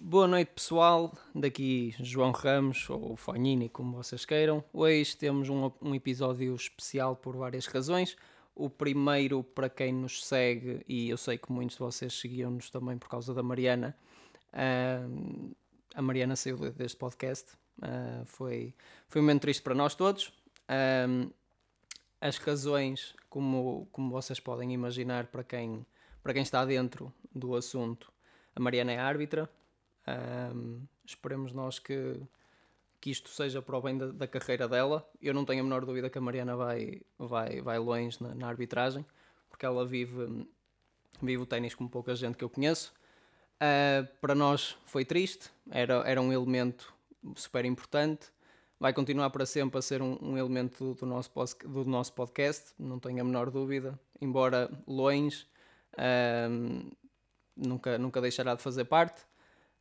Boa noite, pessoal. Daqui João Ramos, ou Fonini, como vocês queiram. Hoje temos um, um episódio especial por várias razões. O primeiro, para quem nos segue, e eu sei que muitos de vocês seguiam-nos também por causa da Mariana, uh, a Mariana saiu deste podcast. Uh, foi, foi um momento triste para nós todos. Uh, as razões, como, como vocês podem imaginar, para quem, para quem está dentro do assunto, a Mariana é árbitra. Um, esperemos nós que, que isto seja para o bem da, da, carreira dela. Eu não tenho a menor dúvida que a Mariana vai, vai, vai longe na, na arbitragem, porque ela vive, vive o ténis como pouca gente que eu conheço. Uh, para nós foi triste, era, era um elemento super importante. Vai continuar para sempre a ser um, um elemento do, do, nosso, do nosso podcast, não tenho a menor dúvida. Embora longe, uh, nunca, nunca deixará de fazer parte.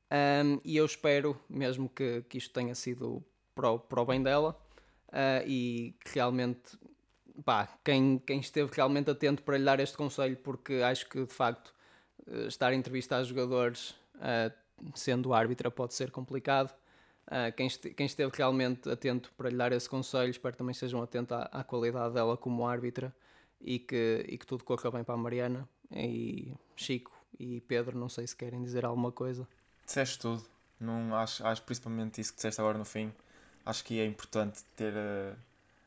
Um, e eu espero mesmo que, que isto tenha sido para o, para o bem dela uh, e que realmente pá, quem, quem esteve realmente atento para lhe dar este conselho, porque acho que de facto eh, estar a jogadores uh, sendo árbitra pode ser complicado. Uh, quem, este, quem, esteve realmente atento para lhe dar esse conselho, espero também estejam atentos à, à, qualidade dela como árbitra e que, e que tudo corra bem para a Mariana. E Chico e Pedro, não sei se querem dizer alguma coisa. Disseste tudo. Não, acho, acho principalmente isso que disseste agora no fim. Acho que é importante ter uh,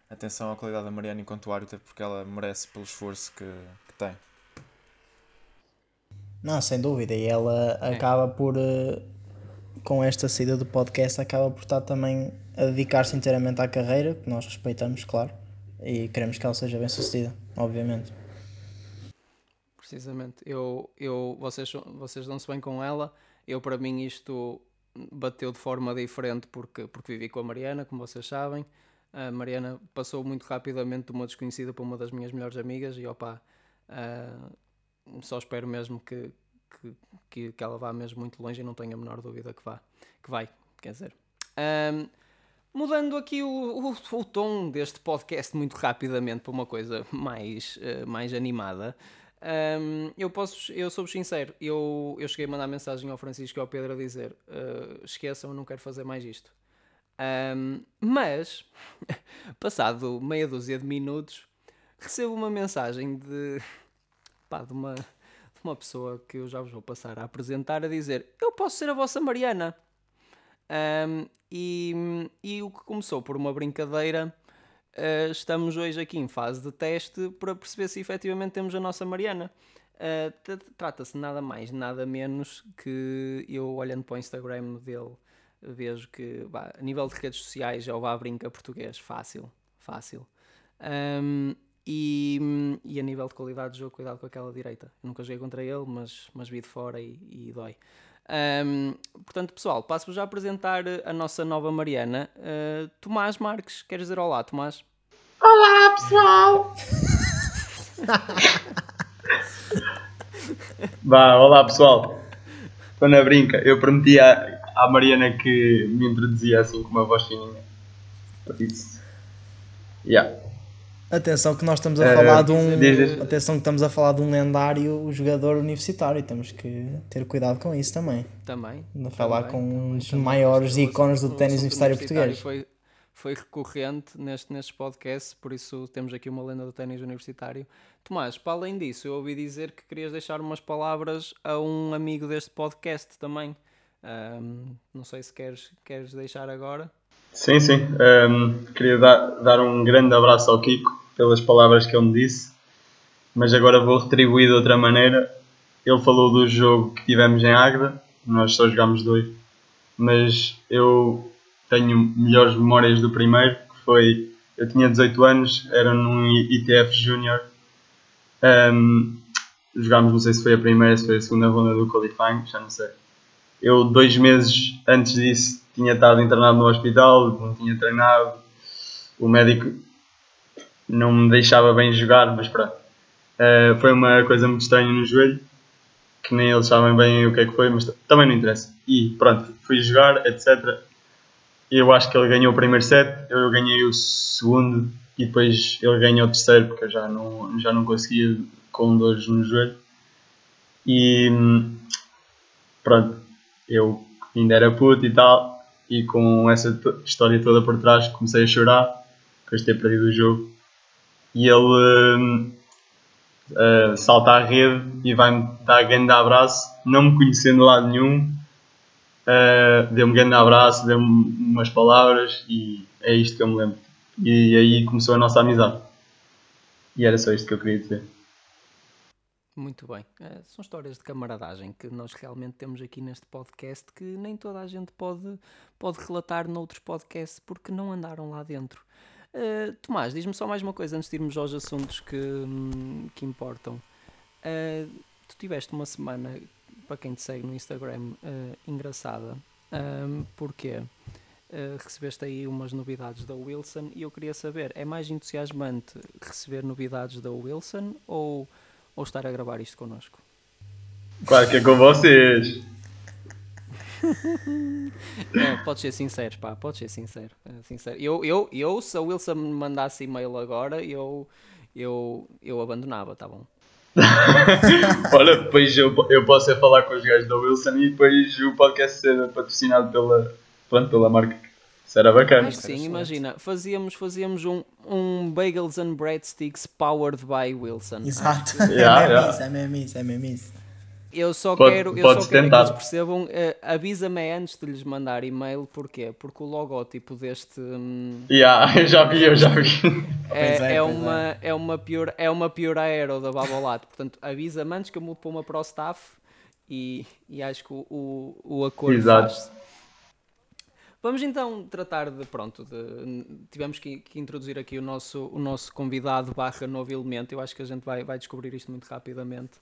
atenção à qualidade da Mariana enquanto árbitra, porque ela merece pelo esforço que, que tem. Não, sem dúvida. E ela é. acaba por, uh, com esta saída do podcast, acaba por estar também a dedicar-se inteiramente à carreira, que nós respeitamos, claro, e queremos que ela seja bem sucedida, obviamente. Precisamente. Eu, eu, vocês, vocês dão-se bem com ela eu, para mim, isto bateu de forma diferente porque, porque vivi com a Mariana, como vocês sabem. A Mariana passou muito rapidamente de uma desconhecida para uma das minhas melhores amigas e opa, uh, só espero mesmo que, que, que, ela vá mesmo muito longe e não tenho a menor dúvida que vá, que vai, quer dizer. Um, mudando aqui o, o, o, tom deste podcast muito rapidamente para uma coisa mais, uh, mais animada. Um, eu posso, eu sou sincero, eu, eu cheguei a mandar mensagem ao Francisco e ao Pedro a dizer: uh, esqueçam, não quero fazer mais isto. Um, mas, passado meia dúzia de minutos, recebo uma mensagem de, pá, de, uma, de uma pessoa que eu já vos vou passar a apresentar a dizer: Eu posso ser a vossa Mariana. Um, e, e o que começou por uma brincadeira uh, estamos hoje aqui em fase de teste para perceber se efetivamente temos a nossa Mariana. Uh, Trata-se nada mais, nada menos que eu olhando para o Instagram dele vejo que bah, a nível de redes sociais já o vá brinca português, fácil, fácil. Um, e, e, a nível de qualidade de jogo, cuidado com aquela direita. Eu nunca joguei contra ele, mas, mas vi de fora e, e dói. Um, portanto, pessoal, passo-vos a apresentar a nossa nova Mariana. Uh, Tomás Marques, queres dizer olá, Tomás? Olá, pessoal! Vá, olá, pessoal. Estou na brinca. Eu prometi à, à Mariana que me introduzia assim com uma voz fininha. Por isso. Yeah. Atenção que nós estamos a falar de um. Atenção que estamos a falar de um lendário jogador universitário. Temos que ter cuidado com isso também. Também. De falar também, com um dos maiores ícones do ténis universitário português. Foi, foi recorrente neste, nestes podcasts, por isso temos aqui uma lenda do ténis universitário. Tomás, para além disso, eu ouvi dizer que querias deixar umas palavras a um amigo deste podcast também. Um, não sei se queres, queres deixar agora. Sim, sim. Um, queria dar, dar um grande abraço ao Kiko pelas palavras que ele me disse, mas agora vou retribuir de outra maneira. Ele falou do jogo que tivemos em Águeda, nós só jogámos dois, mas eu tenho melhores memórias do primeiro, que foi, eu tinha 18 anos, era num ITF Júnior, um, jogámos, não sei se foi a primeira, se foi a segunda ronda do qualifying, já não sei. Eu, dois meses antes disso, tinha estado internado no hospital, não tinha treinado. O médico não me deixava bem jogar, mas pronto. Uh, foi uma coisa muito estranha no joelho, que nem eles sabem bem o que é que foi, mas também não interessa. E pronto, fui jogar, etc. Eu acho que ele ganhou o primeiro set, eu ganhei o segundo e depois ele ganhou o terceiro, porque eu já não, já não conseguia com dores no joelho. E pronto, eu ainda era puto e tal, e com essa história toda por trás comecei a chorar, depois de ter perdido o jogo. E ele uh, salta à rede e vai-me dar grande abraço, não me conhecendo de lado nenhum, uh, deu-me grande abraço, deu-me umas palavras e é isto que eu me lembro. E aí começou a nossa amizade. E era só isto que eu queria dizer. Muito bem. Eh, são histórias de camaradagem que nós realmente temos aqui neste podcast que nem toda a gente pode, pode relatar noutros podcasts porque não andaram lá dentro. Eh, Tomás, diz-me só mais uma coisa antes de irmos aos assuntos que, hum, que importam. Eh, tu tiveste uma semana, para quem te segue no Instagram, eh, engraçada. Um, porquê? Eh, recebeste aí umas novidades da Wilson e eu queria saber, é mais entusiasmante receber novidades da Wilson ou ou estar a gravar isto connosco. Claro que é com vocês. É, podes ser sincero, pá, podes ser sincero. é, sincero. Eu, eu, eu, se a Wilson me mandasse e-mail agora, eu, eu, eu abandonava, tá bom? Olha, depois eu, eu posso é falar com os gajos da Wilson e depois o podcast ser patrocinado pela, pronto, pela marca. Isso era bacana. Acho que sim, imagina, fazíamos, fazíamos um, um Bagels and Breadsticks powered by Wilson. Exato. Yeah, é mesmo yeah. isso, é mesmo isso, é mesmo isso. Eu só Pode- quero, eu só quero tentar. que eles percebam, eh, avisa-me antes de lhes mandar e-mail, porquê? Porque o logótipo deste, hum, Yeah, eu já vi, eu já vi. É, é, é uma, é. uma pior é uma pior aero da Babolat. Portanto, avisa-me antes que eu mudo para uma Pro Staff e, e acho que o, o, o acordo Exato. faz Vamos então tratar de, pronto, de, tivemos que, que introduzir aqui o nosso, o nosso convidado barra novo elemento. Eu acho que a gente vai, vai descobrir isto muito rapidamente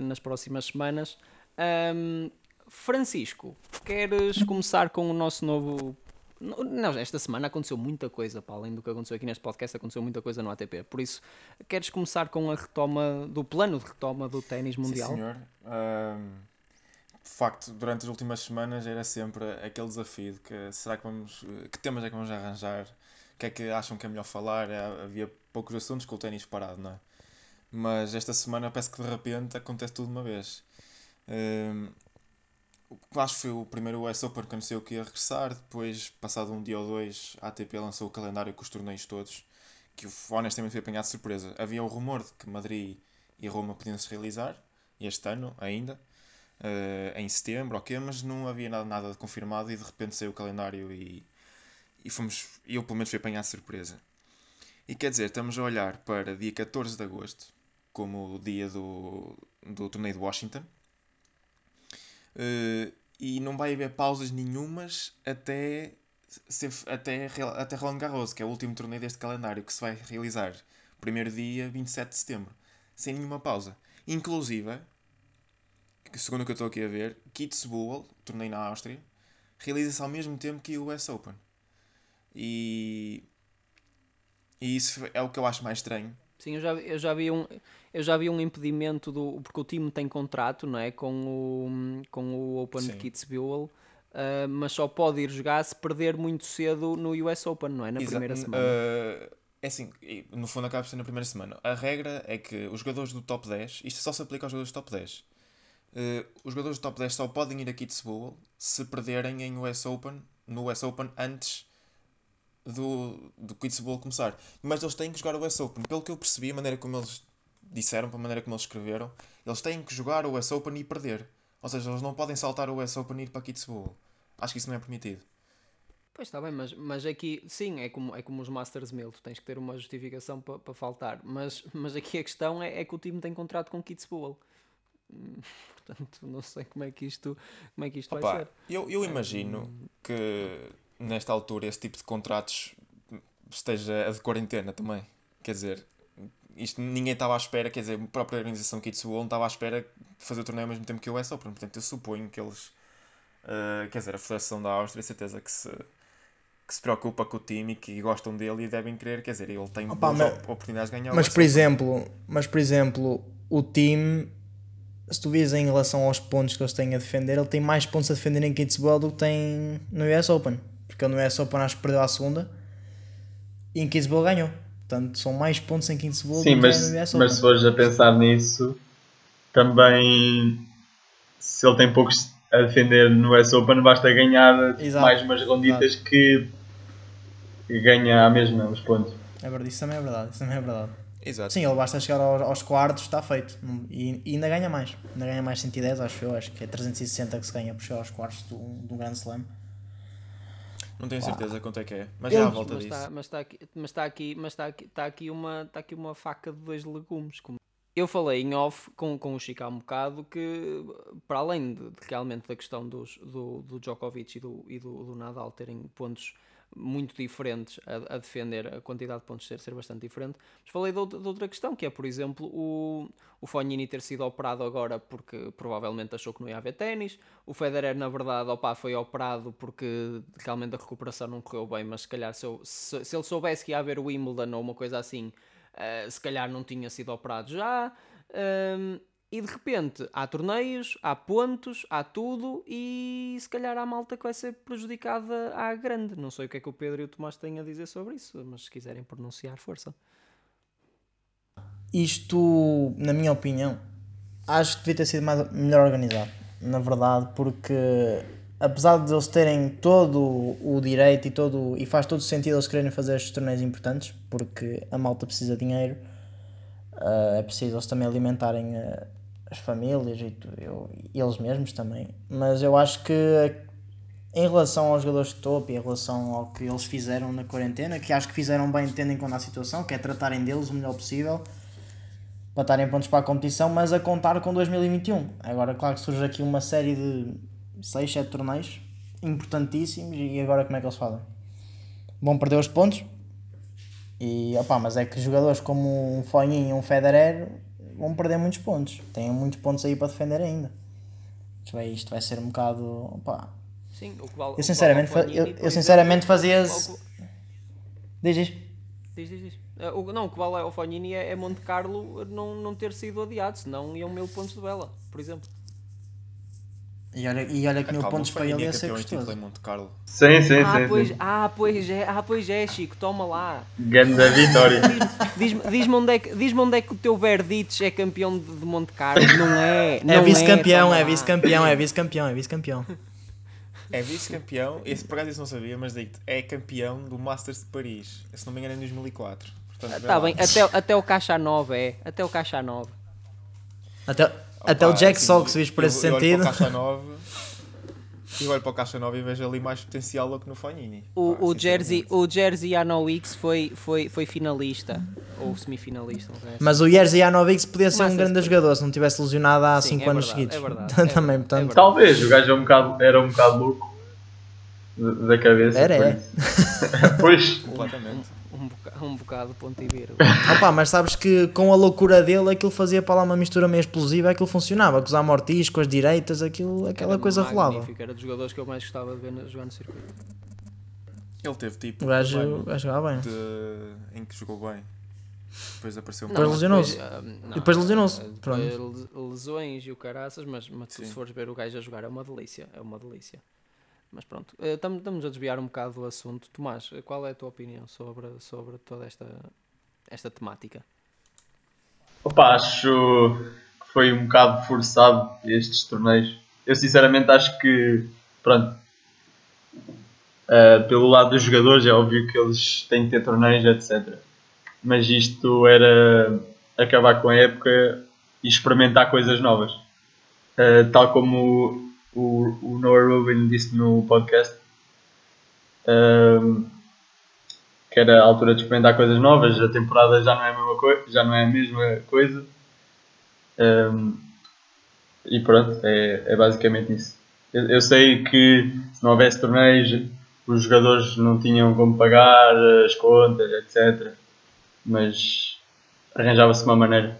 nas próximas semanas. Ahm, Francisco, queres começar com o nosso novo não, esta semana aconteceu muita coisa, para além do que aconteceu aqui neste podcast, aconteceu muita coisa no ATP. Por isso, queres começar com a retoma do plano de retoma do ténis mundial? Sim, senhor. Ahm, de facto, durante as últimas semanas era sempre aquele desafio de que será que vamos. Que temas é que vamos arranjar? O que é que acham que é melhor falar? É, Havia poucos assuntos com o ténis parado, não é? Mas esta semana parece que de repente acontece tudo de uma vez. O- acho que foi o primeiro US Open que anunciou que ia regressar. Depois, passado um dia ou dois, a ATP lançou o calendário com os torneios todos. Que honestamente foi apanhado de surpresa. Havia o rumor de que Madrid e Roma podiam se realizar este ano ainda, eh, em setembro, ok, mas não havia nada, nada de confirmado e de repente saiu o calendário e, e fomos, eu pelo menos fui apanhado de surpresa. E quer dizer, estamos a olhar para dia 14 de agosto, como o dia do, do torneio de Washington, Eh, e não vai haver pausas nenhumas até, ser- até, até Roland Garros, que é o último torneio deste calendário, que se vai realizar primeiro dia 27 de setembro, sem nenhuma pausa. Inclusive, segundo o que eu estou aqui a ver, Kitzbühel, torneio na Áustria, realiza-se ao mesmo tempo que o US Open. E, e isso é o que eu acho mais estranho. Sim, eu já, eu já vi um eu já vi um impedimento do porque o time tem contrato, não é, com o com o Open de Sim. Kitzbühel, ah, mas só pode ir jogar se perder muito cedo no US Open, não é, na primeira semana. eh, é assim, no fundo acaba por ser na primeira semana. A regra é que os jogadores do top 10, isto só se aplica aos jogadores do top 10. eh, os jogadores do top 10 só podem ir a Kitzbühel se perderem em US Open, no US Open antes do, do Kitzbühel começar. Mas eles têm que jogar o US Open. Pelo que eu percebi, a maneira como eles disseram, para a maneira como eles escreveram, eles têm que jogar o US Open e perder. Ou seja, eles não podem saltar o US Open e ir para Kitzbühel. Acho que isso não é permitido. Pois está bem, mas, mas aqui, sim, é como, é como os Masters 1000, tu tens que ter uma justificação para para faltar. Mas, mas aqui a questão é, é que o time tem contrato com Kitzbühel. Hum, Portanto, não sei como é que isto, como é que isto vai Opa, ser. eu, eu imagino que nesta altura esse tipo de contratos esteja a de quarentena também. Quer dizer, isto ninguém estava à espera, quer dizer, a própria organização Kitzbühel não estava à espera de fazer o torneio ao mesmo tempo que o US Open. Portanto, eu suponho que eles, eh, quer dizer, a Federação da Áustria, certeza que se, que se preocupa com o time e que gostam dele e devem querer, quer dizer, ele tem Opa, boas mas- op- oportunidades de ganhar Mas por exemplo, mas por exemplo, o time, se tu vês em relação aos pontos que eles têm a defender, ele tem mais pontos a defender em Kitzbühel do que tem no US Open. Porque ele no US Open acho que perdeu a segunda e em Kitzbühel ganhou. Portanto, são mais pontos em Kitzbühel Sim, do que mas, US mas se Open. fores a pensar nisso, também se ele tem poucos a defender no US Open, basta ganhar Exato, mais umas ronditas que ganha a mesma os pontos. É verdade, isso também é verdade. Isso também é verdade. Exato. Sim, ele basta chegar aos, aos quartos, está feito. E, e ainda ganha mais. Ainda ganha mais 110, acho eu. Acho que é 360 que se ganha por chegar aos quartos do, do Grand Slam. Não tenho certeza quanto é que é, mas Eu- já à volta Mas disso. está, mas está aqui, mas está aqui, mas está aqui, está aqui uma, está aqui uma faca de dois legumes. como- Eu falei em off com, com o Chico há um bocado que, para além de, de realmente da questão dos, do, do Djokovic e, do, e do, do Nadal terem pontos muito diferentes a, a defender, a quantidade de pontos ser, ser bastante diferente, mas falei de de outra questão, que é, por exemplo, o, o Fognini ter sido operado agora porque provavelmente achou que não ia haver ténis, o Federer, na verdade, opa, foi operado porque realmente a recuperação não correu bem, mas se calhar se, eu- se, se ele soubesse que ia haver o Wimbledon ou uma coisa assim, eh, se calhar não tinha sido operado já. Ahm, e de repente há torneios, há pontos, há tudo e se calhar há malta que vai ser prejudicada à grande. Não sei o que é que o Pedro e o Tomás têm a dizer sobre isso, mas se quiserem pronunciar, força. Isto, na minha opinião, acho que devia ter sido mais, melhor organizado. Na verdade, porque apesar de eles terem todo o direito e, todo, e faz todo o sentido eles quererem fazer estes torneios importantes, porque a malta precisa de dinheiro, ah, é preciso eles também alimentarem ah, as famílias e, tu- eu- e eles mesmos também. Mas eu acho que em relação aos jogadores de topo e em relação ao que eles fizeram na quarentena, que acho que fizeram bem tendo em conta a situação, que é tratarem deles o melhor possível para estarem para a competição, mas a contar com 2021. Agora, claro que surge aqui uma série de 6, 7 torneios importantíssimos e agora como é que eles fazem? Vão perder os pontos? E, opá, mas é que jogadores como um Foninho e um Federer vão perder muitos pontos. Têm muitos pontos aí para defender ainda. Isto vai, isto vai ser um bocado. opá. Sim, o que vale, Eu sinceramente, eu, eu sinceramente fazia. Diz, diz. Diz, diz, diz. Eh, o- não, o que vale ao Fognini é, é Monte Carlo não, não ter sido adiado, senão iam mil pontos de vela, por exemplo. E olha, e olha que mil pontos para ele é ia ser custoso. em Monte Carlo. Sim, sim, Ah sim. pois, sim. ah, pois é, ah, pois é, Chico, toma lá. Ganda vitória. Diz-me diz onde, é que- diz-me onde é que o teu Verditch é campeão de, de Monte Carlo. Não é. Não É vice-campeão, é vice-campeão, é vice-campeão, é vice-campeão. É vice-campeão, esse por acaso isso não sabia, mas digo é campeão do Masters de Paris. Se não me engano é em 2004. Portanto, vê Está lá. bem, até, até o Caixa 9 é. Até o Caixa 9. Até, Opa, até o Jack assim, Sox, visto por eu- esse eu olho sentido. Para o Caixa 9, eu olho para o Caixa 9 e vejo ali mais potencial do que no Fognini. O, Pá, o, Jersey, o Jersey Anoix foi, foi, foi finalista. Ou semifinalista. não sei. Mas o Jerzy Janovic podia ser um Masters grande de jogador se não tivesse lesionado há Sim, 5 é anos verdade, seguidos. é verdade, é Também, verdade, portanto. é. Talvez, o gajo é um bocado, era um bocado louco da cabeça. Era, é. pois, Completamente. Um, boca, um bocado ponto e vírgula. Opa, mas sabes que com a loucura dele aquilo fazia para lá uma mistura meio explosiva, aquilo funcionava, com os amortis, com as direitas, aquilo, aquela Era coisa rolava. Era dos jogadores que eu mais gostava de ver no- jogar no circuito. Ele teve tipo O um gajo, jogava bem. de- em que jogou bem. Depois apareceu um Depois lesionou-se. ah, não, depois lesionou-se, ah, pronto. depois Lesões e o caraças, mas, mas tu, se fores ver o gajo a jogar é uma delícia. É uma delícia. Mas pronto, eh, estamos a desviar um bocado do assunto. Tomás, eh, qual é a tua opinião sobre, sobre toda esta, esta temática? opa, acho que foi um bocado forçado estes torneios. Eu sinceramente acho que, pronto, ah, pelo lado dos jogadores é óbvio que eles têm que ter torneios, etc. Mas isto era acabar com a época e experimentar coisas novas. Ah, tal como o, o, Noah Rubin disse no podcast, ah, que era a altura de experimentar coisas novas, a temporada já não é a mesma, coi já não é a mesma coisa. Ah, e pronto, é, é basicamente isso. Eu, eu sei que se não houvesse torneios, os jogadores não tinham como pagar as contas, etc. Mas arranjava-se uma maneira.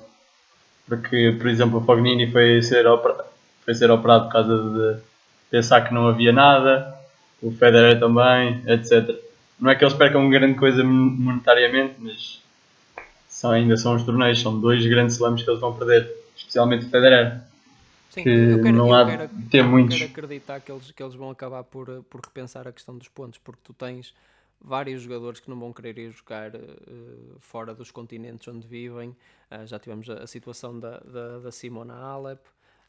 Porque, por exemplo, o Fognini foi ser, opera- foi ser operado por causa de pensar que não havia nada, o Federer também, etc. Não é que eles percam grande coisa mon- monetariamente, mas são, ainda são os torneios, são dois grandes slams que eles vão perder, especialmente o Federer. Sim, Que não há de ter eu muitos. quero acreditar que eles, que eles vão acabar por, por repensar a questão dos pontos, porque tu tens vários jogadores que não vão querer ir jogar eh, fora dos continentes onde vivem. Ah, já tivemos a, a situação da, da, da Simona Alep.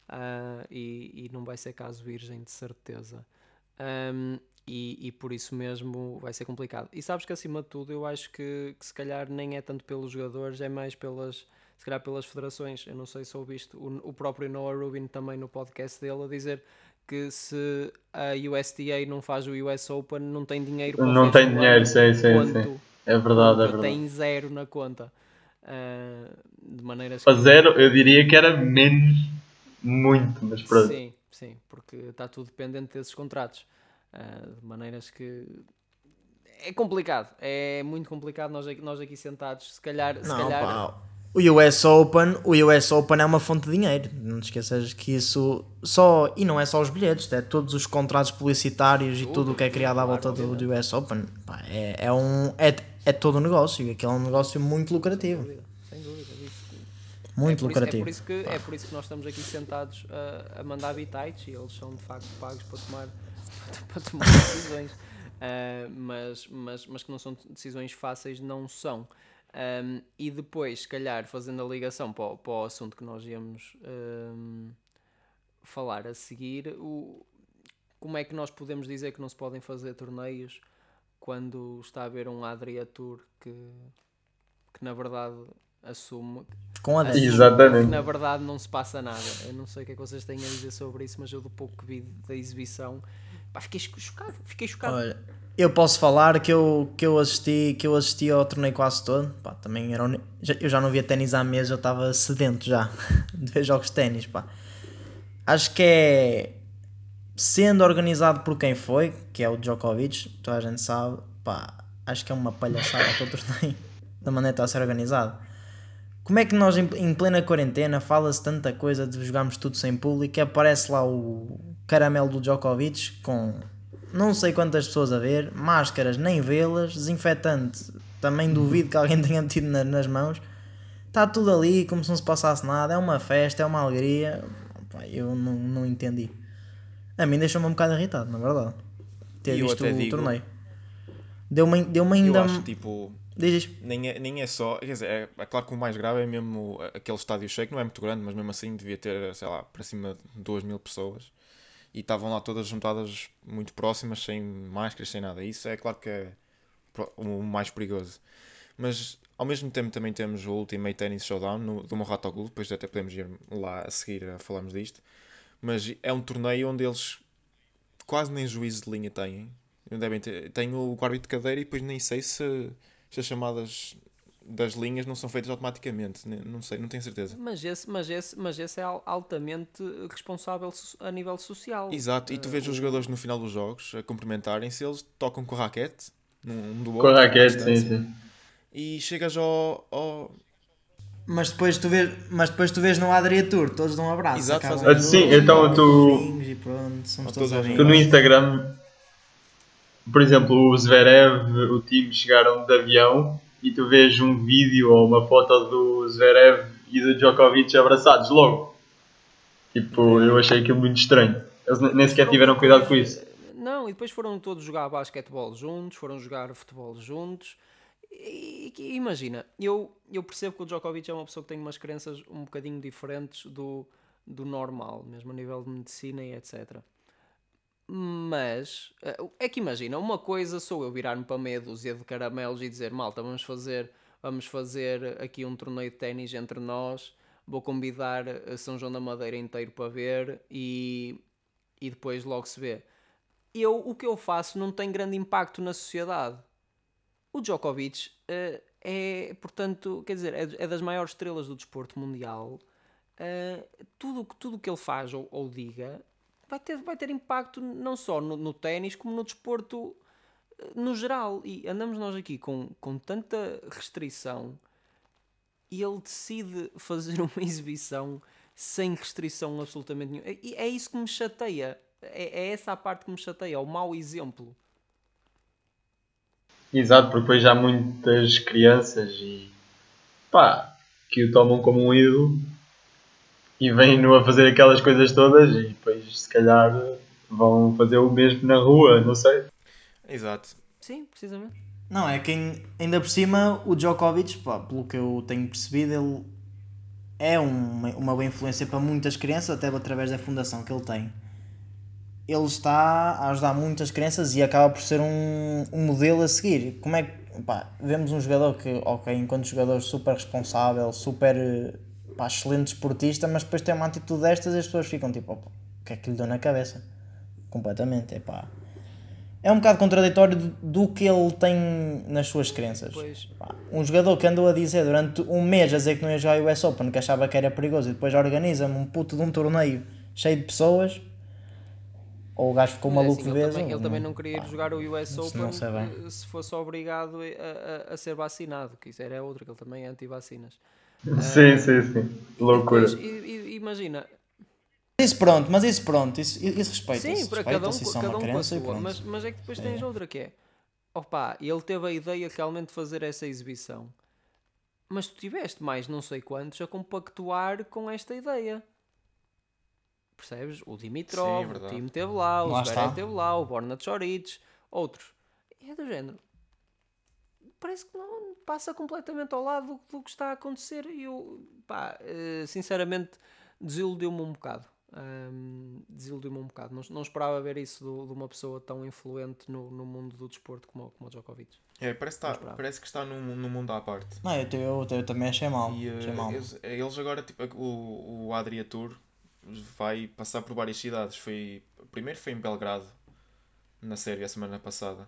Uh, e, e não vai ser caso virgem de certeza. Um, e, e, por isso mesmo vai ser complicado. E sabes que acima de tudo eu acho que, que, se calhar nem é tanto pelos jogadores, é mais pelas se calhar pelas federações. Eu não sei se ouviste o, o próprio Noah Rubin também no podcast dele a dizer que se a USDA não faz o US Open não tem dinheiro para Não tem dinheiro, sim, sim, sim. É verdade, é verdade. Tem zero na conta. Uh, de maneiras que... zero, eu diria que era menos muito, mas pronto. Sim, sim, porque está tudo dependente desses contratos. Uh, de maneiras que é complicado, é muito complicado nós aqui, nós aqui sentados, se calhar, se não, calhar... Pá. O US Open, o US Open é uma fonte de dinheiro. Não te esqueças que isso só e não é só os bilhetes, é todos os contratos publicitários e tudo o que é criado à volta do, do US Open. Pá, é, é um é, é todo um negócio, aquilo é um negócio muito lucrativo. Dúvida, Muito é lucrativo. Isso, é, por isso que, é por isso que nós estamos aqui sentados a, a mandar bitites e eles são de facto pagos para tomar, para tomar decisões. Uh, mas, mas, mas que não são decisões fáceis, não são. Um, e depois, se calhar, fazendo a ligação para o, para o assunto que nós íamos um, falar a seguir, o, como é que nós podemos dizer que não se podem fazer torneios quando está a haver um Adria Tour que, que na verdade assume, Com a assume Exatamente. que na verdade não se passa nada. Eu não sei o que é que vocês têm a dizer sobre isso, mas eu do pouco que vi da exibição pá, fiquei chocado, fiquei chocado. Olha, eu posso falar que eu, que eu assisti que eu assisti ao torneio quase todo. Pá, também era un... eu já não via ténis há meses, eu estava sedento já de ver jogos de ténis. Pá. Acho que é sendo organizado por quem foi, que é o Djokovic, toda a gente sabe. Pá, acho que é uma palhaçada todo o torneio da maneira que está a ser organizado. Como é que nós em plena quarentena fala-se tanta coisa de jogarmos tudo sem público e aparece lá o caramelo do Djokovic com não sei quantas pessoas a ver, máscaras nem vê-las, desinfetante também duvido que alguém tenha metido na, nas mãos. Está tudo ali como se não se passasse nada, é uma festa, é uma alegria. Eu não, não entendi. A mim deixou-me um bocado irritado, na verdade. Ter eu visto o digo, torneio. Deu-me deu ainda. Eu acho tipo. Diz. Nem é, nem é só. Quer dizer, é, é, claro que o mais grave é mesmo aquele estádio cheio, que não é muito grande, mas mesmo assim devia ter, sei lá, para cima de 2 mil pessoas e estavam lá todas juntadas muito próximas, sem máscaras, sem nada. Isso é claro que é o mais perigoso. Mas ao mesmo tempo também temos o Ultimate Tennis Showdown no, do Morrato Clube, depois até podemos ir lá a seguir a falarmos disto. Mas é um torneio onde eles quase nem juízo de linha têm. Devem ter, tem o árbitro de cadeira e depois nem sei se, se as chamadas das linhas não são feitas automaticamente, não sei, não tenho certeza. Mas esse, mas esse, mas esse é altamente responsável a nível social. Exato, e tu vês uh, os jogadores no final dos jogos a cumprimentarem-se, eles tocam com a raquete, um do outro. Com a raquete, sim, sim. E chegas ao, ao... Mas depois tu vês, mas depois tu vês no Adria Tour, todos dão um abraço. Exato, faz ah, sim, então tu, tu no Instagram, por exemplo, o Zverev, o time chegaram de avião e tu vês um vídeo ou uma foto do Zverev e do Djokovic abraçados logo. Tipo, eu achei aquilo muito estranho. Eles nem sequer tiveram cuidado com isso. Não, e depois foram todos jogar basquetebol juntos, foram jogar futebol juntos. E, e, imagina, eu, eu percebo que o Djokovic é uma pessoa que tem umas crenças um bocadinho diferentes do, do normal, mesmo a nível de medicina e etc. Mas eh, é que imagina, uma coisa sou eu virar-me para meia dúzia de caramelos e dizer malta, vamos fazer, vamos fazer aqui um torneio de ténis entre nós, vou convidar São João da Madeira inteiro para ver e, e depois logo se vê. Eu, o que eu faço não tem grande impacto na sociedade. O Djokovic uh, é, portanto, quer dizer, é, é, das maiores estrelas do desporto mundial. Uh, tudo o tudo que ele faz ou, ou diga vai ter, vai ter impacto não só no, no ténis como no desporto eh, no geral. E andamos nós aqui com, com tanta restrição e ele decide fazer uma exibição sem restrição absolutamente nenhuma. E é isso que me chateia. É, é essa a parte que me chateia, é o mau exemplo. Exato, porque depois há muitas crianças e pá, que o tomam como um ídolo e vêm-no a fazer aquelas coisas todas e depois se calhar vão fazer o mesmo na rua, não sei. Exato. Sim, precisamente. Não, é que ainda por cima o Djokovic, pá, pelo que eu tenho percebido, ele é uma, uma boa influência para muitas crianças, até através da fundação que ele tem. Ele está a ajudar muitas crianças e acaba por ser um, um modelo a seguir. Como é que pá, vemos um jogador que, ok, enquanto jogador super responsável, super pá, excelente esportista, mas depois tem uma atitude destas e as pessoas ficam tipo, opa, que é que lhe deu na cabeça? Completamente, é pá. É um bocado contraditório do, do que ele tem nas suas crenças. Pois. Pá, Um jogador que andou a dizer durante um mês a dizer que não ia jogar o US Open, que achava que era perigoso, e depois organiza-me um puto de um torneio cheio de pessoas, ou o gajo ficou é maluco assim, de ele, vez. também, ele também não queria ir pá, jogar o US Open não sei bem. eh, se fosse obrigado a, a, a ser vacinado, que isso era outra, que ele também é anti-vacinas. Sim, sim, sim. Loucura. Depois, e- e- imagina, Isso pronto, mas isso pronto, isso, isso respeita sim, para cada um, se é cada uma um com a sua, mas, mas é que depois tens outra que é, opá, ele teve a ideia realmente de fazer essa exibição, mas tu tiveste mais não sei quantos a compactuar com esta ideia. Percebes? O Dimitrov, Sim, o time esteve lá, o Zverev esteve lá, o Borna Choric, outros. É do género. Parece que não passa completamente ao lado do, do que está a acontecer e eu, pá, eh, sinceramente, desiludiu-me um bocado. Ahm, desiludiu-me um bocado. Não, não esperava ver isso do- de uma pessoa tão influente no, no mundo do desporto como, o- como o Djokovic. É, parece, que está, bravo. parece que está num, num mundo à parte. Não, eu, eu, eu também achei mal. E eh, achei mal. eles, eles agora, tipo, o, o Adria Tour vai passar por várias cidades. Foi, primeiro foi em Belgrado, na Sérvia, a semana passada.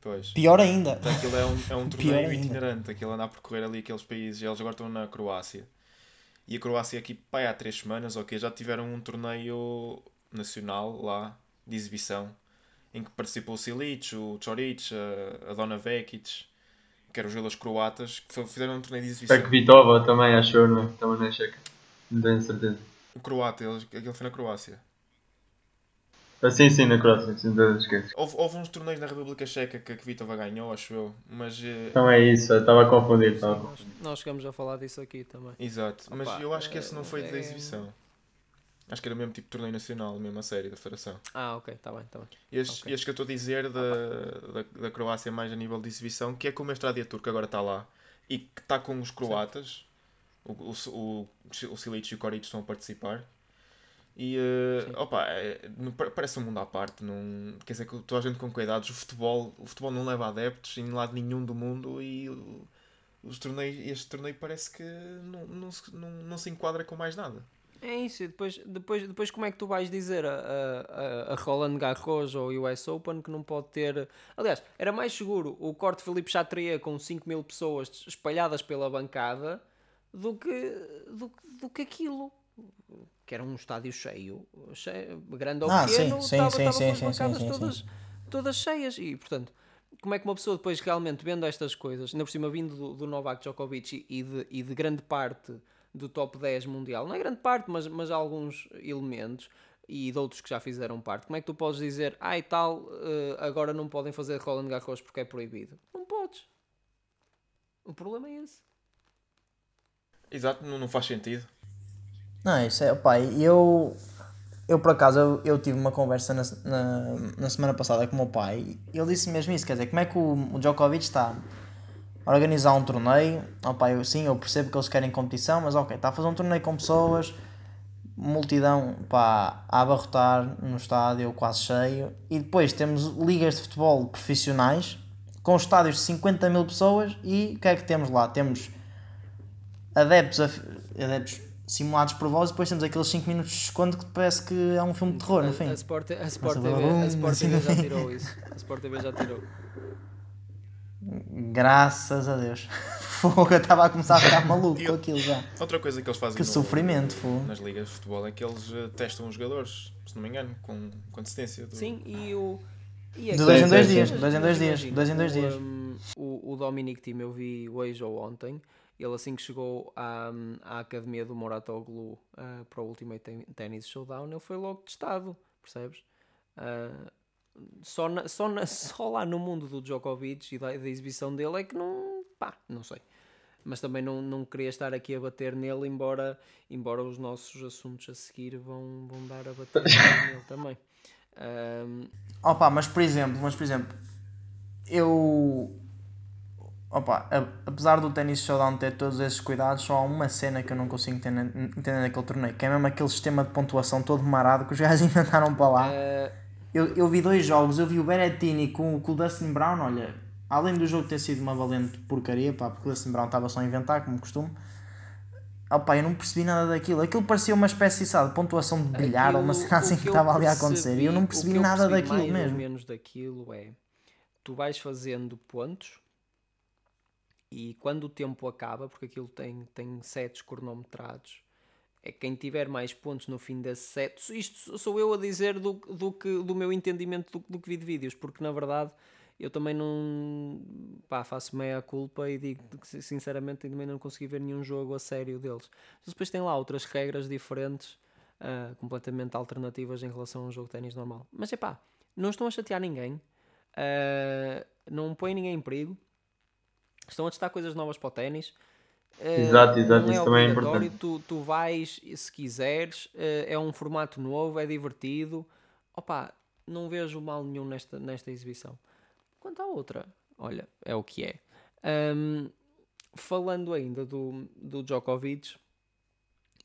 Pois. Pior ainda. Então, Aquilo é um, é um torneio itinerante, aquilo anda a percorrer ali aqueles países. Eles agora estão na Croácia. E a Croácia aqui, pai, há três semanas, ok, já tiveram um torneio nacional lá, de exibição, em que participou o Silic, o Choric, a, a Dona Vekic, que eram os jogadores croatas, que fizeram um torneio de exibição. Pek Vitova também, acho eu, não é? Também não é checa. Não tenho certeza. O croata, eles, aquele foi na Croácia. Ah, sim, sim, na Croácia, sem dúvida, esquece. Houve, houve uns torneios na República Checa que a Kvitova ganhou, acho eu, mas... eh, Então é isso, eu estava a confundir. Estava a Nós, nós chegamos a falar disso aqui também. Exato, mas Opa, eu acho que esse não eh, foi da é- exibição. Acho que era mesmo tipo torneio nacional, mesmo a série da Federação. Ah, ok, está bem, está bem. Este, Ok. este que eu estou a dizer da, da, da Croácia mais a nível de exibição, que é como a Estradia Turca agora está lá e que está com os croatas, o, o, o, o Silic e o Koric estão a participar. E eh, opa, é, parece um mundo à parte, não, quer dizer que toda a gente com cuidados, o futebol, o futebol não leva adeptos em lado nenhum do mundo e os torneios, este torneio parece que não, não, se, não, não se enquadra com mais nada. É isso, e depois, depois, depois como é que tu vais dizer a, a, a Roland Garros ou o US Open que não pode ter. Aliás, era mais seguro o corte Felipe Chatrier com 5 mil pessoas espalhadas pela bancada do que, do, do que aquilo. Que era um estádio cheio, cheio grande ou Ah, pequeno, sim, sim, estava, sim, estava sim, com as sim, bancadas sim, todas, todas cheias. E portanto, como é que uma pessoa depois realmente vendo estas coisas, ainda por cima vindo do, do Novak Djokovic e de, e de grande parte do top 10 mundial, não é grande parte, mas, mas alguns elementos e de outros que já fizeram parte, como é que tu podes dizer, ah e tal, eh, agora não podem fazer Roland Garros porque é proibido? Não podes. O problema é esse. Exato, não, não faz sentido. Não, isso é, pá, eu, eu por acaso, eu, eu tive uma conversa na, na, na semana passada com o meu pai e ele disse mesmo isso, quer dizer, como é que o, o Djokovic está a organizar um torneio, oh, eu, sim, eu percebo que eles querem competição, mas ok, está a fazer um torneio com pessoas, multidão, pá, a abarrotar no estádio quase cheio, e depois temos ligas de futebol profissionais com estádios de 50 mil pessoas e o que é que temos lá? Temos adeptos, adeptos simulados por voz e depois temos aqueles 5 minutos de desconto que parece que é um filme de terror, no A, fim. a Sport, a Sport TV, a Sport TV já tirou isso. A Sport TV já tirou. Graças a Deus. Fogo, eu estava a começar a ficar maluco com aquilo já. Outra coisa que eles fazem Que no- sofrimento, fogo. nas ligas de futebol é que eles eh, testam os jogadores, se não me engano, com, com antecedência. Do... Sim, e o. E De dois em dois dias, dois em dois dias, dois em dois o, dias. o, o Dominic Thiem eu vi hoje ou ontem. Ele assim que chegou à, à academia do Moratoglu ah, para o Ultimate Ten- Tennis Showdown, ele foi logo testado, percebes? Ah, só, na- só, na- só lá no mundo do Djokovic e da, da exibição dele é que não. pá, não sei. Mas também não, não queria estar aqui a bater nele, embora, embora os nossos assuntos a seguir vão, vão dar a bater nele também. Ah, Opa, mas por exemplo, mas por exemplo, eu opa, apesar do Tennis Showdown ter todos esses cuidados, só há uma cena que eu não consigo entender, entender naquele torneio, que é mesmo aquele sistema de pontuação todo marado que os gajos inventaram para lá. Eh, Eu, eu vi dois jogos, eu vi o Berrettini com, com o Dustin Brown, olha, além do jogo ter sido uma valente porcaria, pá, porque o Dustin Brown estava só a inventar, como costume. Opá, eu não percebi nada daquilo. Aquilo parecia uma espécie sabe, de pontuação de bilhar ou uma cena assim que estava ali a acontecer. E eu não percebi eu nada percebi daquilo mais ou mesmo. menos daquilo é tu vais fazendo pontos e quando o tempo acaba, porque aquilo tem, tem sets cronometrados, é quem tiver mais pontos no fim desse set. Isto sou eu a dizer do, do, que, do meu entendimento do, do que vi de vídeos, porque na verdade eu também não pá, faço meia culpa e digo que sinceramente também não consegui ver nenhum jogo a sério deles. Mas depois tem lá outras regras diferentes, ah, completamente alternativas em relação a um jogo de ténis normal. Mas é pá, não estão a chatear ninguém, ah, não põem ninguém em perigo, estão a testar coisas novas para o ténis. Ah, Exato, exato, é isso também é importante. tu, tu vais se quiseres, ah, é um formato novo, é divertido. Opa, não vejo mal nenhum nesta, nesta exibição. Quanto à outra, olha, é o que é. Ahm, falando ainda do, do Djokovic,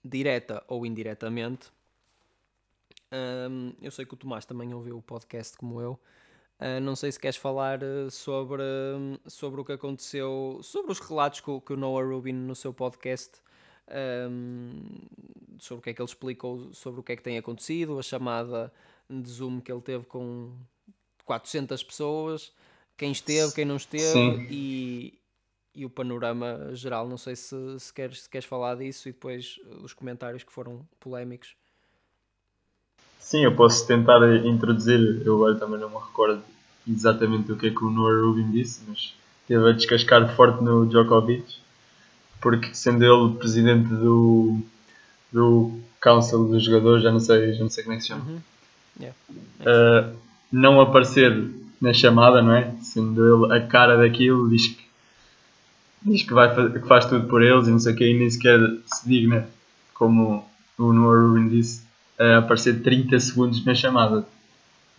direta ou indiretamente, ahm, eu sei que o Tomás também ouviu o podcast como eu. Ah, não sei se queres falar eh, sobre, hum, sobre o que aconteceu, sobre os relatos que, o- que o Noah Rubin no seu podcast, ahm, sobre o que é que ele explicou sobre o que é que tem acontecido, a chamada de Zoom que ele teve com 400 pessoas, quem esteve, quem não esteve Sim. e, e o panorama geral. Não sei se, se, queres, se queres falar disso e depois uh, os comentários que foram polémicos. Sim, eu posso tentar introduzir, eu agora também não me recordo exatamente o que é que o Noah Rubin disse, mas teve a descascar forte no Djokovic, porque sendo ele presidente do, do Council dos jogadores, já não sei, já não sei como é que se chama, Uhum. Yeah. uh, não aparecer na chamada, não é? Sendo ele a cara daquilo, diz que, diz que, vai, que faz tudo por eles e não sei o que, e nem sequer se digna, como o Noah Rubin disse, a aparecer 30 segundos na chamada.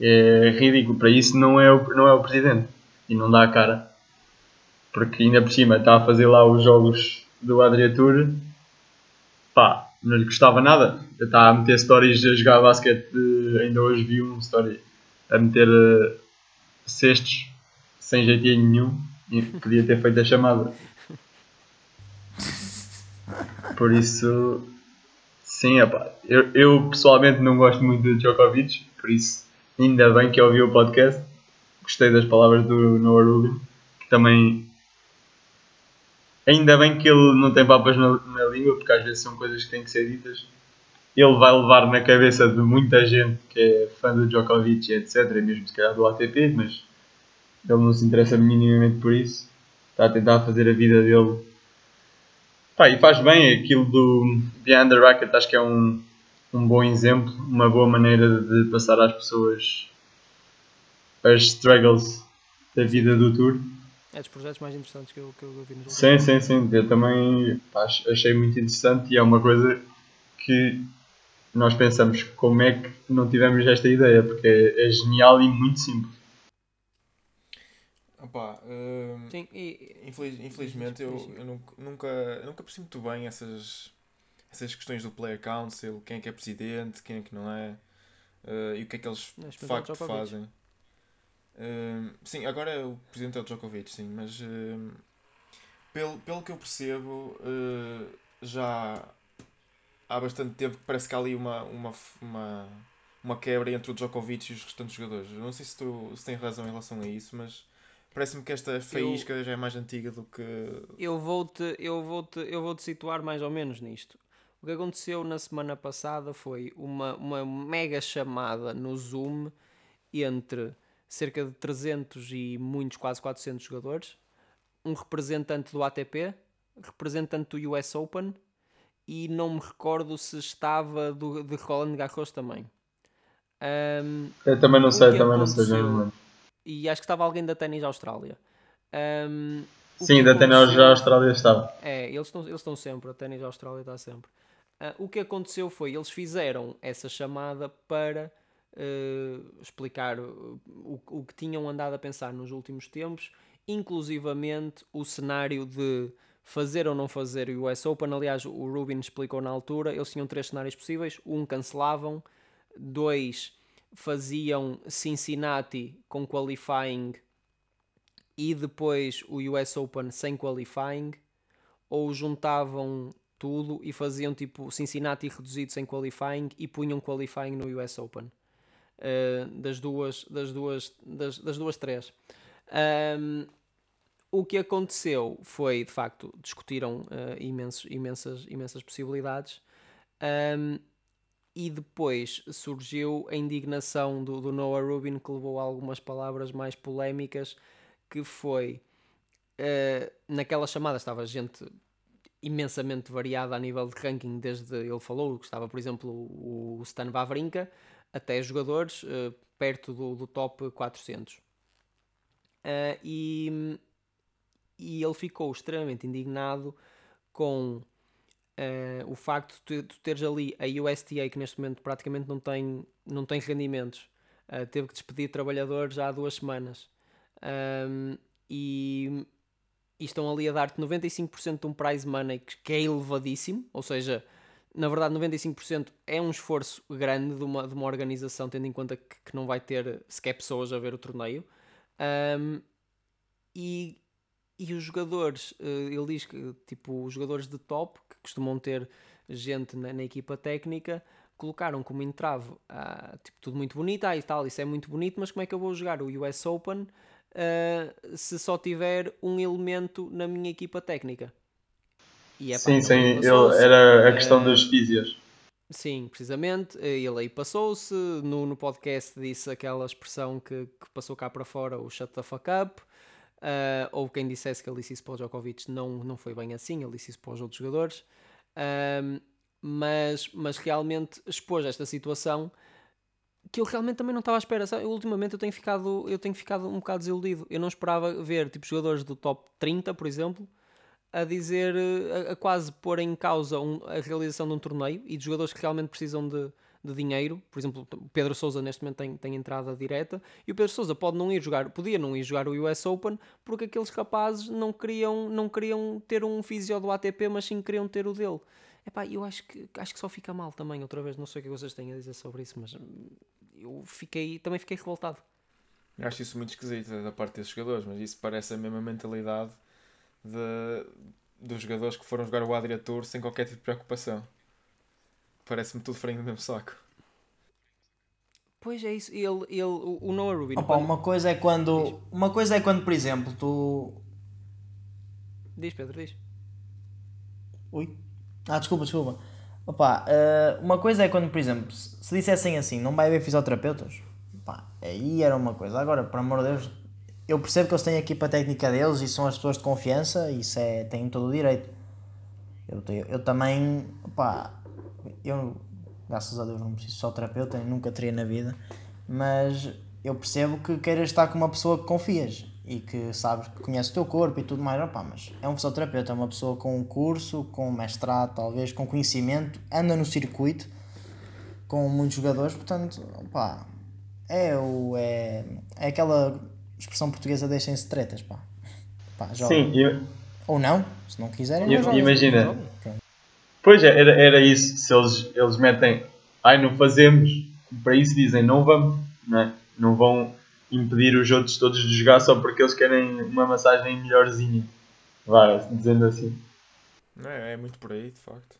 É ridículo, para isso não é o, não é o presidente e não dá a cara, porque ainda por cima está a fazer lá os jogos do Adria Tour, pá, não lhe custava nada. Está a meter stories a jogar basquete, eh, ainda hoje vi um story a meter eh, cestos sem jeitinho nenhum e podia ter feito a chamada. Por isso, sim, epá, eu, eu pessoalmente não gosto muito de Djokovic, por isso ainda bem que ouvi o podcast. Gostei das palavras do Noah Rubin, que também ainda bem que ele não tem papas na, na língua, porque às vezes são coisas que têm que ser ditas. Ele vai levar na cabeça de muita gente que é fã do Djokovic, etc. Mesmo se calhar do ATP, mas ele não se interessa minimamente por isso. Está a tentar fazer a vida dele. Pá, e faz bem aquilo do Behind the Racket, acho que é um, um bom exemplo, uma boa maneira de passar às pessoas as struggles da vida do Tour. É dos projetos mais interessantes que eu, que eu vi nos últimos Sim, sim, sim. Eu também pá, ach- achei muito interessante e é uma coisa que nós pensamos como é que não tivemos esta ideia, porque é, é genial e muito simples. Opa, hum, Sim, e, infeliz- infelizmente eu, eu nunca, nunca, eu nunca percebi muito bem essas, essas questões do Player Council, quem é que é presidente, quem é que não é, eh, e o que é que eles de é facto fazem. Hum, sim, agora é o presidente é o Djokovic, sim, mas hum, pelo, pelo que eu percebo, eh, já há bastante tempo que parece que há ali uma, uma, uma, uma quebra entre o Djokovic e os restantes jogadores. Eu não sei se tu se tens razão em relação a isso, mas parece-me que esta faísca já é mais antiga do que. eu vou-te eu vou -te, eu vou -te situar mais ou menos nisto. O que aconteceu na semana passada foi uma, uma mega chamada no Zoom entre cerca de 300 e muitos, quase 400 jogadores, um representante do ATP, representante do US Open e não me recordo se estava do, de Roland Garros também. Ahm, Eu também não sei, também não sei, e acho que estava alguém da Ténis Austrália. O Sim, da a Austrália estava. É, eles estão, eles estão sempre, a Ténis Austrália está sempre. Ah, o que aconteceu foi, eles fizeram essa chamada para eh, explicar o, o que tinham andado a pensar nos últimos tempos inclusivamente o cenário de fazer ou não fazer o US Open. Aliás, o Rubin explicou na altura, eles tinham três cenários possíveis. Um, cancelavam. Dois, faziam Cincinnati com qualifying e depois o US Open sem qualifying. Ou juntavam tudo e faziam tipo Cincinnati reduzido sem qualifying e punham qualifying no US Open. Uh, das duas, das duas, das, das duas três. Um, o que aconteceu foi, de facto, discutiram uh, imensos, imensas, imensas possibilidades um, e depois surgiu a indignação do, do, Noah Rubin que levou a algumas palavras mais polémicas que foi uh, naquela chamada estava gente imensamente variada a nível de ranking desde ele falou que estava por exemplo o, Stan Wawrinka até jogadores uh, perto do, do top 400 uh, e e ele ficou extremamente indignado com uh, o facto de tu teres ali a USTA, que neste momento praticamente não tem, não tem rendimentos, uh, teve que despedir trabalhadores há duas semanas. Um, e, e, estão ali a dar-te 95% de um prize money que é elevadíssimo, ou seja, na verdade 95% é um esforço grande de uma, de uma organização, tendo em conta que, que não vai ter sequer pessoas a ver o torneio. Um, e, e os jogadores, eh, ele diz que tipo, os jogadores de top, que costumam ter gente na, na equipa técnica, colocaram como entrave ah, tipo, tudo muito bonito, ah, e tal, isso é muito bonito, mas como é que eu vou jogar o US Open uh, se só tiver um elemento na minha equipa técnica? E é, sim, sim, ele, era a questão uh, dos físios. Sim, precisamente, ele aí passou-se, no, no podcast disse aquela expressão que, que passou cá para fora, o shut the fuck up, Uh, ou quem dissesse que ele disse isso para o Djokovic não, não foi bem assim, ele disse isso para os outros jogadores. Uh, mas, mas realmente expôs esta situação que eu realmente também não estava à espera. Eu, ultimamente eu tenho, ficado, eu tenho ficado um bocado desiludido. Eu não esperava ver tipo, jogadores do top 30, por exemplo, a dizer, a, a quase pôr em causa um, a realização de um torneio e de jogadores que realmente precisam de, de dinheiro. Por exemplo, o Pedro Sousa neste momento tem, tem entrada direta e o Pedro Sousa pode não ir jogar, podia não ir jogar o US Open porque aqueles rapazes não queriam, não queriam ter um físio do ATP, mas sim queriam ter o dele. Epá, eu acho que, acho que só fica mal também, outra vez, não sei o que vocês têm a dizer sobre isso, mas eu fiquei, também fiquei revoltado. Eu acho isso muito esquisito da parte desses jogadores, mas isso parece a mesma mentalidade de, dos jogadores que foram jogar o Adria Tour sem qualquer tipo de preocupação. Parece-me tudo farinha do mesmo saco. Pois é isso, ele, ele, o Noah Rubin. Opa, quando... Uma coisa é quando. Uma coisa é quando, por exemplo, tu. Diz Pedro, diz. Ui. Ah, desculpa, desculpa. Opa, uh, uma coisa é quando, por exemplo, se dissessem assim, não vai haver fisioterapeutas, pá, aí era uma coisa. Agora, por amor de Deus, eu percebo que eles têm a equipa técnica deles e são as pessoas de confiança, e isso é, têm todo o direito. Eu, eu, eu também, pá, eu, graças a Deus, não preciso só terapeuta, nunca teria na vida, mas eu percebo que queiras estar com uma pessoa que confias e que sabes que conhece o teu corpo e tudo mais, opá, mas é um fisioterapeuta, é uma pessoa com um curso, com um mestrado, talvez, com conhecimento, anda no circuito com muitos jogadores, portanto, opá, é, o, é, é aquela expressão portuguesa deixem-se tretas, pá. pá Sim, eu... Ou não, se não quiserem, eu, imagina, Pois é, era, era isso. Se eles, eles metem, ai, não fazemos, para isso dizem, não vamos, não, é? não vão impedir os outros todos de jogar só porque eles querem uma massagem melhorzinha. Vá, dizendo assim. É, é muito por aí, de facto.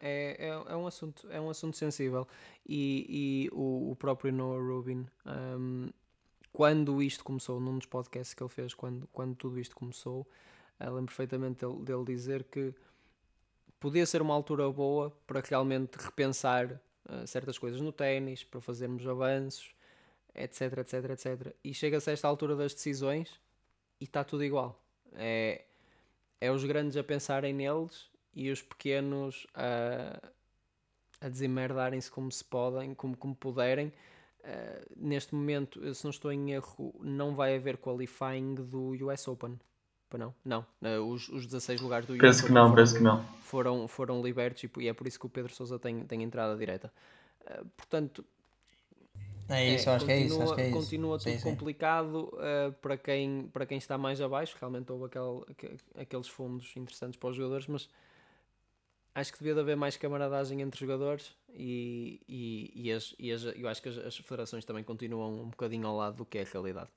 é, é, é, um assunto, é um assunto sensível e, e o, o próprio Noah Rubin, um, quando isto começou, num dos podcasts que ele fez, quando, quando tudo isto começou, lembro perfeitamente dele, dele dizer que podia ser uma altura boa para realmente repensar uh, certas coisas no ténis, para fazermos avanços, etc, etc, etc. E chega-se a esta altura das decisões e está tudo igual. É, é os grandes a pensarem neles e os pequenos a, a desemerdarem-se como se podem, como, como puderem. Uh, neste momento, se não estou em erro, não vai haver qualifying do US Open não? Não. Uh, os, os 16 lugares do Penso que não, foram, penso que não. Foram, foram libertos e, e, é por isso que o Pedro Sousa tem, tem entrada direta. Uh, portanto. É isso, acho que é isso. continua- Acho que é isso. Continua Sim, tudo sim. complicado uh, para, quem, para quem está mais abaixo. Realmente houve aquele, aque- aqueles fundos interessantes para os jogadores, mas acho que devia de haver mais camaradagem entre jogadores e, e, e, as, e as- eu acho que as, as federações também continuam um bocadinho ao lado do que é a realidade.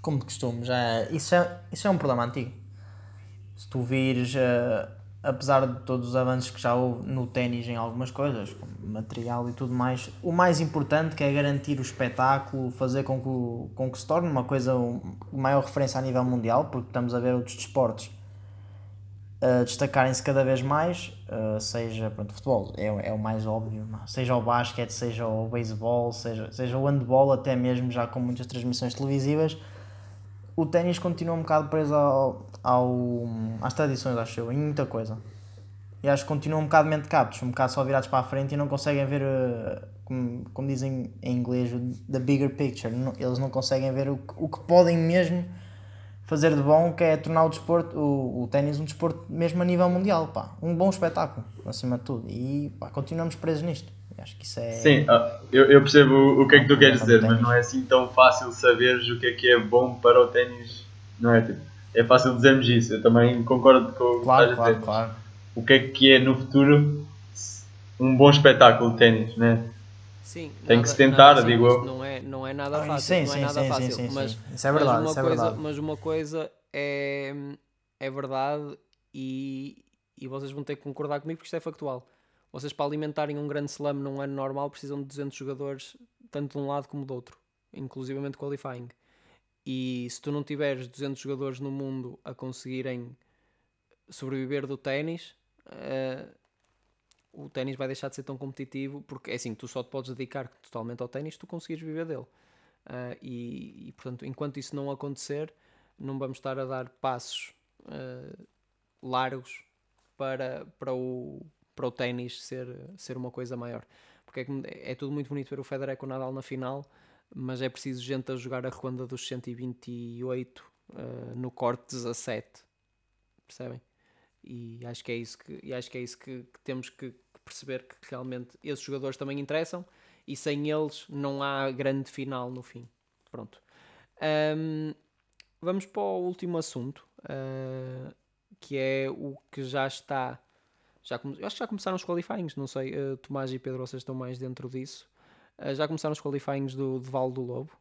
Como de costume, já, isso, é, isso é um problema antigo. Se tu vires, eh, apesar de todos os avanços que já houve no ténis em algumas coisas, como material e tudo mais, o mais importante que é garantir o espetáculo, fazer com que, com que se torne uma coisa, um, maior referência a nível mundial, porque estamos a ver outros desportos a destacarem-se cada vez mais, uh, seja pronto, futebol, é, é o mais óbvio, não? seja o basquete, seja o beisebol, seja, seja o handball, até mesmo já com muitas transmissões televisivas, o ténis continua um bocado preso ao, ao, às tradições, acho eu, em muita coisa. E acho que continuam um bocado mente captos, um bocado só virados para a frente e não conseguem ver, uh, como, como dizem em inglês, the bigger picture. Eles não conseguem ver o, o que podem mesmo fazer de bom, que é tornar o desporto, o, o ténis um desporto mesmo a nível mundial, pá. Um bom espetáculo, acima de tudo. E pá, continuamos presos nisto. Acho que isso é... Sim, ah, eu, eu percebo o, que é que tu queres dizer, mas Ténis. não é assim tão fácil saberes o que é que é bom para o ténis. Não é? Tipo, é fácil dizermos isso, eu também concordo com o que Claro, estás a dizer. claro. O que é que é no futuro um bom espetáculo de ténis, né? Sim, Tem que se tentar, simples, digo eu. Não é, não é nada Ah, fácil. sim, não é sim, nada sim, fácil. sim, sim, mas, sim. Isso é verdade, mas uma isso é coisa, verdade. Mas uma coisa é, é verdade e, e vocês vão ter que concordar comigo porque isto é factual. Vocês para alimentarem um grande slam num ano normal precisam de 200 jogadores, tanto de um lado como do outro, inclusivamente qualifying. E se tu não tiveres 200 jogadores no mundo a conseguirem sobreviver do ténis, eh, o ténis vai deixar de ser tão competitivo porque é assim, tu só te podes dedicar totalmente ao ténis tu conseguires viver dele. Ah, e, e, portanto, enquanto isso não acontecer, não vamos estar a dar passos ah, largos para, para o, para o ténis ser, ser uma coisa maior. Porque é, que é tudo muito bonito ver o Federer com o Nadal na final, mas é preciso gente a jogar a ronda dos 128 ah, no corte 17. Percebem? E acho que é isso que, e acho que, é isso que, que temos que, que perceber que realmente esses jogadores também interessam e sem eles não há grande final no fim. Pronto. Ahm, vamos para o último assunto, ah, que é o que já está. Já eu acho que já começaram os qualifyings, não sei, ah, Tomás e Pedro, vocês estão mais dentro disso. Ah, já começaram os qualifyings do, do Vale do Lobo.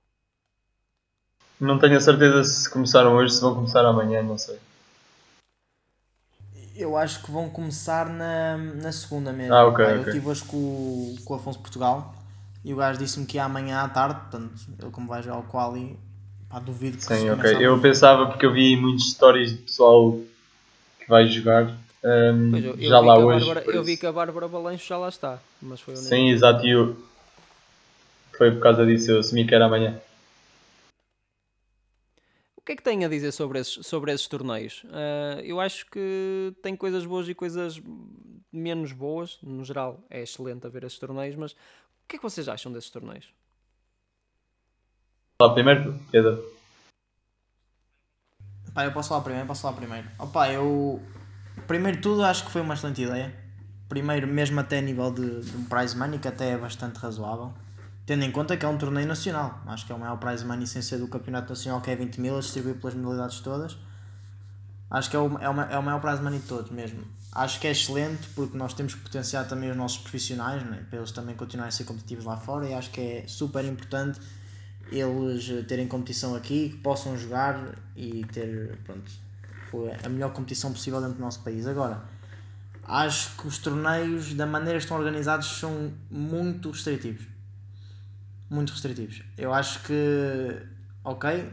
Não tenho a certeza se começaram hoje, se vão começar amanhã, não sei. Eu acho que vão começar na, na segunda mesmo. Ah, ok, Pá, Eu estive hoje com, o- com o Afonso Portugal e o gajo disse-me que ia amanhã à tarde, portanto, ele como vai jogar o quali, pá, duvido que Sim, ok. Eu pensava porque eu vi muitos stories de pessoal que vai jogar. Pois, eu, eu já vi lá que a hoje. Bárbara, eu vi que a Bárbara Balanço já lá está, mas foi Sim, exato. E eu... Foi por causa disso, eu assumi que era amanhã. O que é que tem a dizer sobre esses, sobre esses torneios? Ah, eu acho que tem coisas boas e coisas menos boas. No geral, é excelente a ver esses torneios, mas o que é que vocês acham desses torneios? Lá primeiro, Pedro. Pá, eu posso falar primeiro, posso falar primeiro. Opa, eu. Primeiro de tudo, acho que foi uma excelente ideia. Primeiro, mesmo até a nível de, de um prize money, que até é bastante razoável. Tendo em conta que é um torneio nacional. Acho que é o maior prize money sem ser do campeonato nacional, que é 20 mil, a distribuir pelas modalidades todas. Acho que é o, é, o, é o maior prize money de todos mesmo. Acho que é excelente porque nós temos que potenciar também os nossos profissionais, né? para eles também continuarem a ser competitivos lá fora. E acho que é super importante eles eh, terem competição aqui, que possam jogar e ter pronto, a melhor competição possível dentro do nosso país. Agora, acho que os torneios, da maneira que estão organizados, são muito restritivos. Muito restritivos. Eu acho que, ok,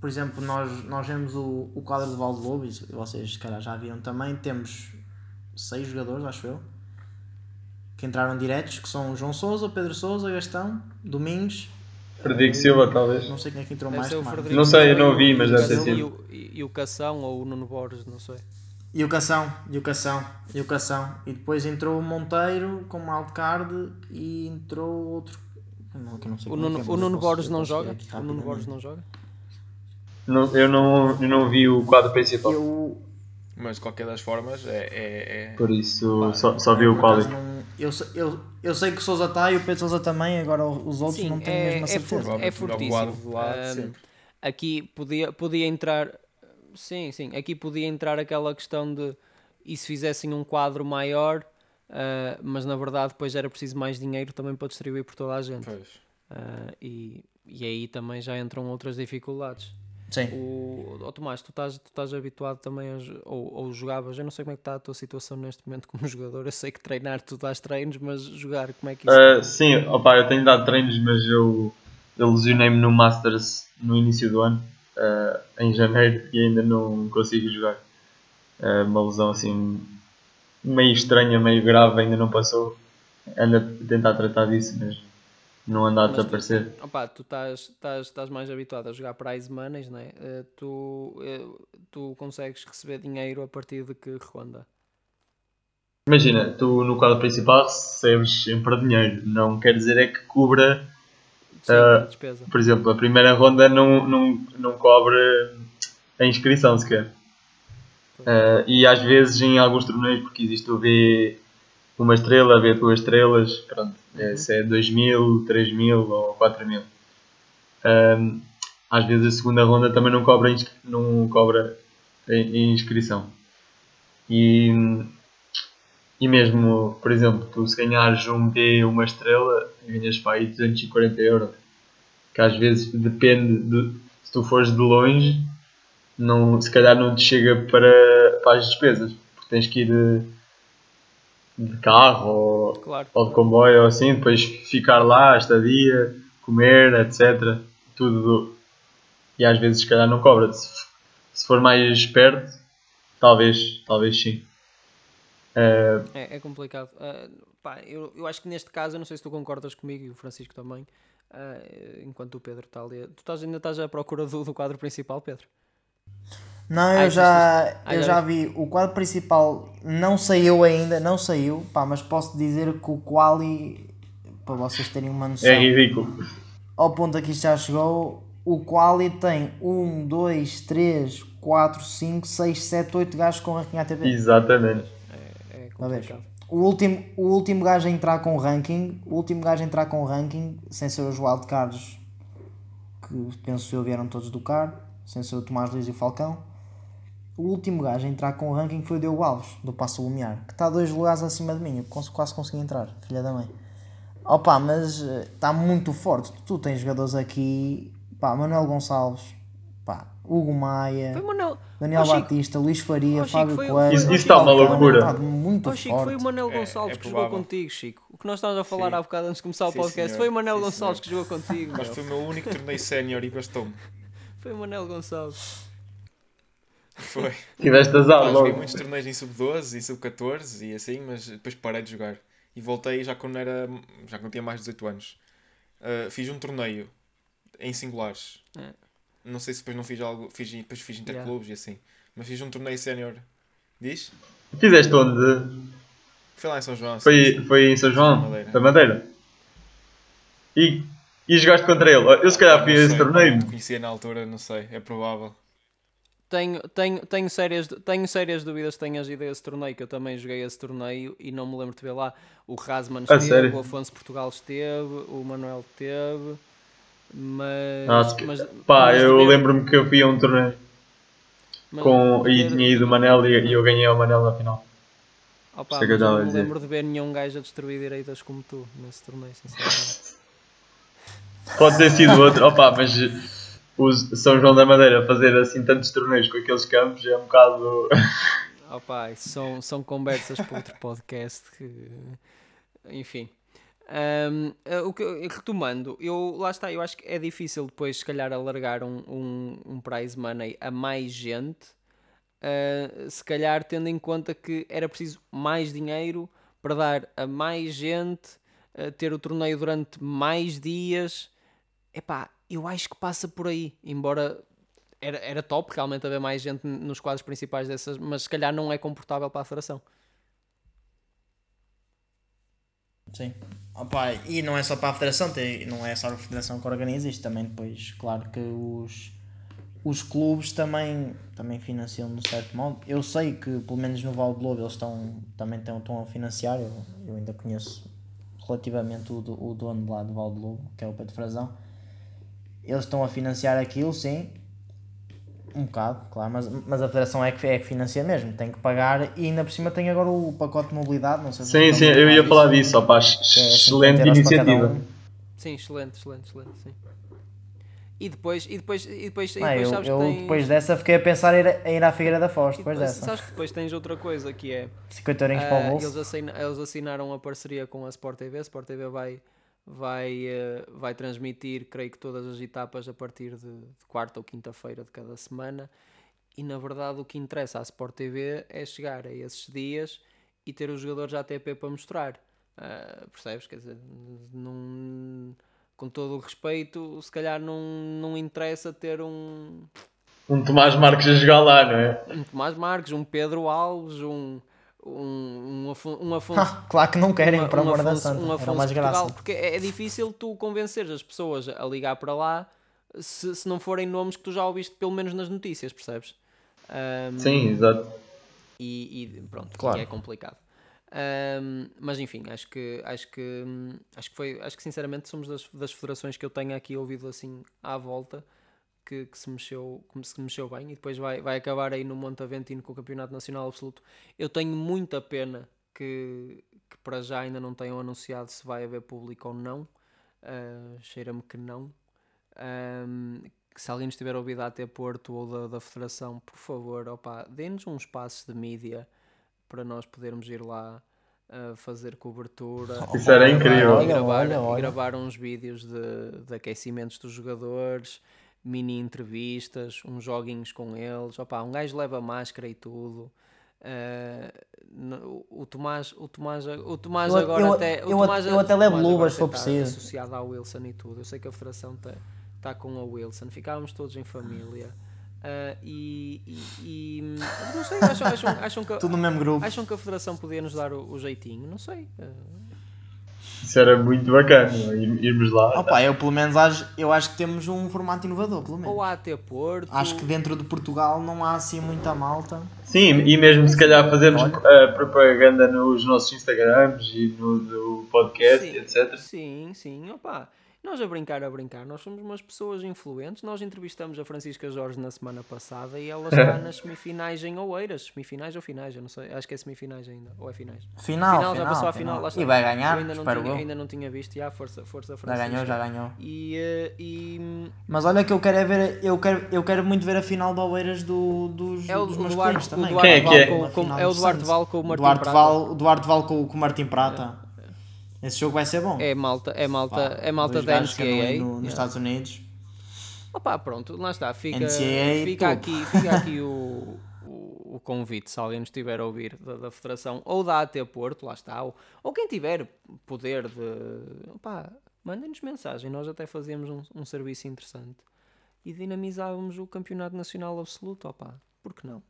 por exemplo, nós, nós vemos o, o quadro de Valde Lobo, e vocês se calhar já viram também, temos seis jogadores, acho eu, que entraram diretos, que são João Souza, Pedro Souza, Gastão, Domingos, Frederico Silva, talvez. não sei quem é que entrou Deve mais. Não sei, eu não vi, mas deve ter sido. E o, Cação ou o Nuno Borges, não sei. E o Cação, e o Cação, e o Cação. E depois entrou o Monteiro com wildcard e entrou outro. Não, que eu não sei O quem é Nuno, que é, o Nuno eu posso- Borges não joga? O Nuno. Borges não joga? Não, eu, não, eu não vi o quadro principal. Eu, Mas de qualquer das formas, é. é, é- Por isso Pá, só, só vi o quadro. não- Eu, eu, eu sei que o Sousa está e o Pedro Sousa também, agora os outros Sim, não tenho é- mesmo a é certeza. for- é fortíssimo. Lado do lado, Ahm, sempre. aqui podia, podia entrar. Sim, sim. Aqui podia entrar aquela questão de e se fizessem um quadro maior, ah, mas na verdade depois era preciso mais dinheiro também para distribuir por toda a gente. Pois. Ah, e, e aí também já entram outras dificuldades. Sim. O, o Tomás, tu estás, tu estás habituado também a, ou, ou jogavas, eu não sei como é que está a tua situação neste momento como jogador, eu sei que treinar tu dás treinos, mas jogar, como é que isso Ah, sim, opa, eu tenho dado treinos, mas eu, eu lesionei-me no Masters no início do ano, ah, em janeiro, e ainda não consigo jogar. Ah, uma lesão assim meio estranha, meio grave, ainda não passou. Ando a tentar tratar disso, mas não anda a Mas tu- desaparecer. Opa, tu estás, mais habituado a jogar prize money, não é? Eh, tu, eh, tu consegues receber dinheiro a partir de que ronda? Imagina, tu no quadro principal recebes sempre dinheiro, não quer dizer é que cubra Sim, a despesa. Por exemplo, a primeira ronda não, não, não cobre a inscrição sequer. Ah, e às vezes em alguns torneios, porque existe o B uma estrela, B duas estrelas, pronto, é, se é 2 mil, 3 mil ou 4 mil. Ahm, às vezes a segunda ronda também não cobra, não cobra inscrição. E, e mesmo, por exemplo, tu se ganhares um B uma estrela, ganhas para aí 240 euros. Que às vezes depende de se tu fores de longe, não, se calhar não te chega para, para as despesas, porque tens que ir de, de carro ou, Claro. ou de comboio ou assim, depois ficar lá, estadia, comer, etc. Tudo. E às vezes se calhar não cobra. Se, se for mais perto, talvez, talvez sim. É, é complicado. Ah, pá, eu, eu acho que neste caso, eu não sei se tu concordas comigo e o Francisco também, ah, enquanto o Pedro está ali. Tu estás, ainda estás à procura do, do quadro principal, Pedro? Não, eu isso- já, ah, eu já vi. O quadro principal não saiu ainda, não saiu, pá, mas posso dizer que o quali, para vocês terem uma noção, é ridículo. ao ponto a que isto já chegou, o quali tem 1, 2, 3, 4, 5, 6, 7, 8 gajos com ranking ATP. Exatamente. É Uma vez. complicado. O último, o último gajo a entrar com ranking, o último gajo a entrar com ranking, sem ser os wildcards, que penso eu vieram todos do CAR, sem ser o Tomás Luís e o Falcão. O último gajo a entrar com ranking foi o Diogo Alves, do Passo Lumiar, que está dois lugares acima de mim, eu quase consegui entrar, filha da mãe. Opa, mas está muito forte. Tu tens jogadores aqui, pá, Manuel Gonçalves, pá, Hugo Maia, o. Daniel Oh, Chico. Batista, Luís Faria, Oh, Fábio foi- Coelho. Isso- isso está uma loucura. pá, muito Oh, Chico, forte. foi o Manel É- Gonçalves é que jogou contigo, Chico. O que nós estávamos a falar Sim. há bocado antes de começar o Sim, podcast senhor. foi o Manel Sim, Gonçalves senhor. que jogou contigo. Mas meu. foi o meu único torneio sénior e bastou-me. Foi o Manel Gonçalves. Foi. Tiveste azar joguei logo. muitos torneios em sub-12 e sub-14 e assim, mas depois parei de jogar. E voltei já quando era. já quando tinha mais de 18 anos. Uh, fiz um torneio em singulares. É. Não sei se depois não fiz algo. Fiz, depois fiz interclubes e assim. Mas fiz um torneio sénior. Diz? Fizeste onde? Foi lá em São João. Foi, foi em São João, Madeira. da Madeira. E, e jogaste contra ele. Eu se calhar fui a esse sei, torneio. Não conhecia na altura, não sei. É provável. Tenho, tenho, tenho, sérias, tenho sérias dúvidas que tenhas ido a esse torneio, que eu também joguei esse torneio e não me lembro de ver lá. O Rasman esteve, sério? o Afonso Portugal esteve, o Manuel esteve, mas. Ah, se- mas- Pá, mas eu ver- lembro-me que eu fui a um torneio mas com, e ver- tinha ido o Manel e, e eu ganhei o Manel na final. Opa, mas eu não me lembro de ver nenhum gajo a destruir direitas como tu nesse torneio, sinceramente. Pode ter sido outro, opa, mas o São João da Madeira fazer assim tantos torneios com aqueles campos é um bocado. Opa, são, são conversas para outro podcast que. Enfim. Ahm, eh, o que, retomando, eu, lá está, eu acho que é difícil depois, se calhar, alargar um, um, um prize money a mais gente, ah, se calhar tendo em conta que era preciso mais dinheiro para dar a mais gente, ah, ter o torneio durante mais dias. Epá, eu acho que passa por aí, embora era, era top realmente haver mais gente nos quadros principais dessas, mas se calhar não é confortável para a federação. Sim. Opa, e não é só para a federação, não é só a federação que organiza isto, também depois, claro que os, os clubes também, também financiam de um certo modo. Eu sei que, pelo menos no Val de Lobo, eles estão, também estão, estão a financiar. Eu, eu ainda conheço relativamente o, o dono lá do Val de Lobo, que é o Pedro Frazão. Eles estão a financiar aquilo, sim. Um bocado, claro, mas, mas a federação é que, é que financia mesmo, tem que pagar e ainda por cima tem agora o pacote de mobilidade, não sei se Sim, sim, eu ia disso, falar disso, que é 50 excelente cada iniciativa. um. Sim, excelente, excelente, excelente, sim. E depois, e depois, e depois, e Ah, depois eu, sabes eu que tens... depois dessa fiquei a pensar em ir, ir à Figueira da Foz, e depois depois- dessa. Sabes que depois tens outra coisa que é... 50 euros para o Ah, bolso. eles, assina- eles assinaram a parceria com a Sport TV. A Sport TV vai, vai, eh, vai transmitir, creio que todas as etapas a partir de, de quarta ou quinta-feira de cada semana. E na verdade o que interessa à Sport TV é chegar a esses dias e ter os jogadores ATP para mostrar. Ah, percebes? Quer dizer, não, com todo o respeito, se calhar não, não interessa ter um, Um Tomás Marques a jogar lá, não é? um Tomás Marques, um Pedro Alves, um, um, um, um Afonso Ah, claro que não querem, uma- amor da Afonso- santa. um Afonso mais Portugal, graça. porque é é difícil tu convencer as pessoas a ligar para lá se, se não forem nomes que tu já ouviste pelo menos nas notícias, percebes? Ahm, Sim, exato. e, e pronto, Claro. é complicado. Ahm, mas enfim, acho que acho que acho que foi acho que sinceramente somos das, das federações que eu tenho aqui ouvido assim à volta que, que se mexeu como se mexeu bem e depois vai, vai acabar aí no Monte Aventino com o Campeonato Nacional Absoluto. Eu tenho muita pena que, que para já ainda não tenham anunciado se vai haver público ou não. Ah, Cheira-me que não. Ahm, que se alguém estiver a ouvir da AT Porto ou da, da Federação, por favor, opa, dê-nos um espaço de mídia para nós podermos ir lá a fazer cobertura. Isso era e gravar- incrível. E gravar, Olha, olha, olha. e gravar uns vídeos de, de aquecimentos dos jogadores, mini entrevistas, uns joguinhos com eles. Opa, um gajo leva máscara e tudo. No- o Tomás, o Tomás, o Tomás Eu- agora eu- até. o eu- Tomás- eu até levo luvas se for preciso. associado à Wilson e tudo. Eu sei que a Federação está tá com a Wilson. Ficávamos todos em família. Ah, e, e- e- não sei, acham, acham, acham que, Tudo no mesmo grupo. acham que a Federação podia nos dar o, o jeitinho? Não sei. Ah, Isso era muito bacana, ir- irmos lá. Opa, eu pelo menos acho, eu acho que temos um formato inovador, pelo menos. ou a AT Porto. Acho que dentro de Portugal não há assim muita malta. Sim, e mesmo se calhar fazermos Olha. a propaganda nos nossos Instagrams e no do podcast, Sim, etc. Sim, sim, opa. Nós a brincar, a brincar, nós somos umas pessoas influentes. Nós entrevistamos a Francisca Jorge na semana passada e ela está nas semifinais em Oeiras. Semifinais ou finais? Eu não sei. Acho que é semifinais ainda. Ou é finais? Final, já final, passou à final. final. E vai ganhar, eu ainda não tinha, ainda não tinha visto. Já, força, força Já Francisca. ganhou, já ganhou. E, eh, e Mas olha que eu quero é ver, eu quero, eu quero muito ver a final de Oeiras do, dos, é o, dos o Duarte, o também. Duarte Quem é que Val é? com- com- final é o Duarte. Val com o Martim Duarte Prata. Val, o Duarte Val com, com o Martim Prata. Esse jogo vai ser bom. É malta, é malta, Pá, é malta da NCAA. no- nos. Estados Unidos. Opa, pronto, lá está. Fica, NCAA fica, aqui, fica aqui o, o, o convite, se alguém nos estiver a ouvir da, da Federação ou da AT Porto, lá está. Ou, ou quem tiver poder de. Opa, mandem-nos mensagem. Nós até fazíamos um, um serviço interessante e dinamizávamos o Campeonato Nacional Absoluto. Opa, por que não?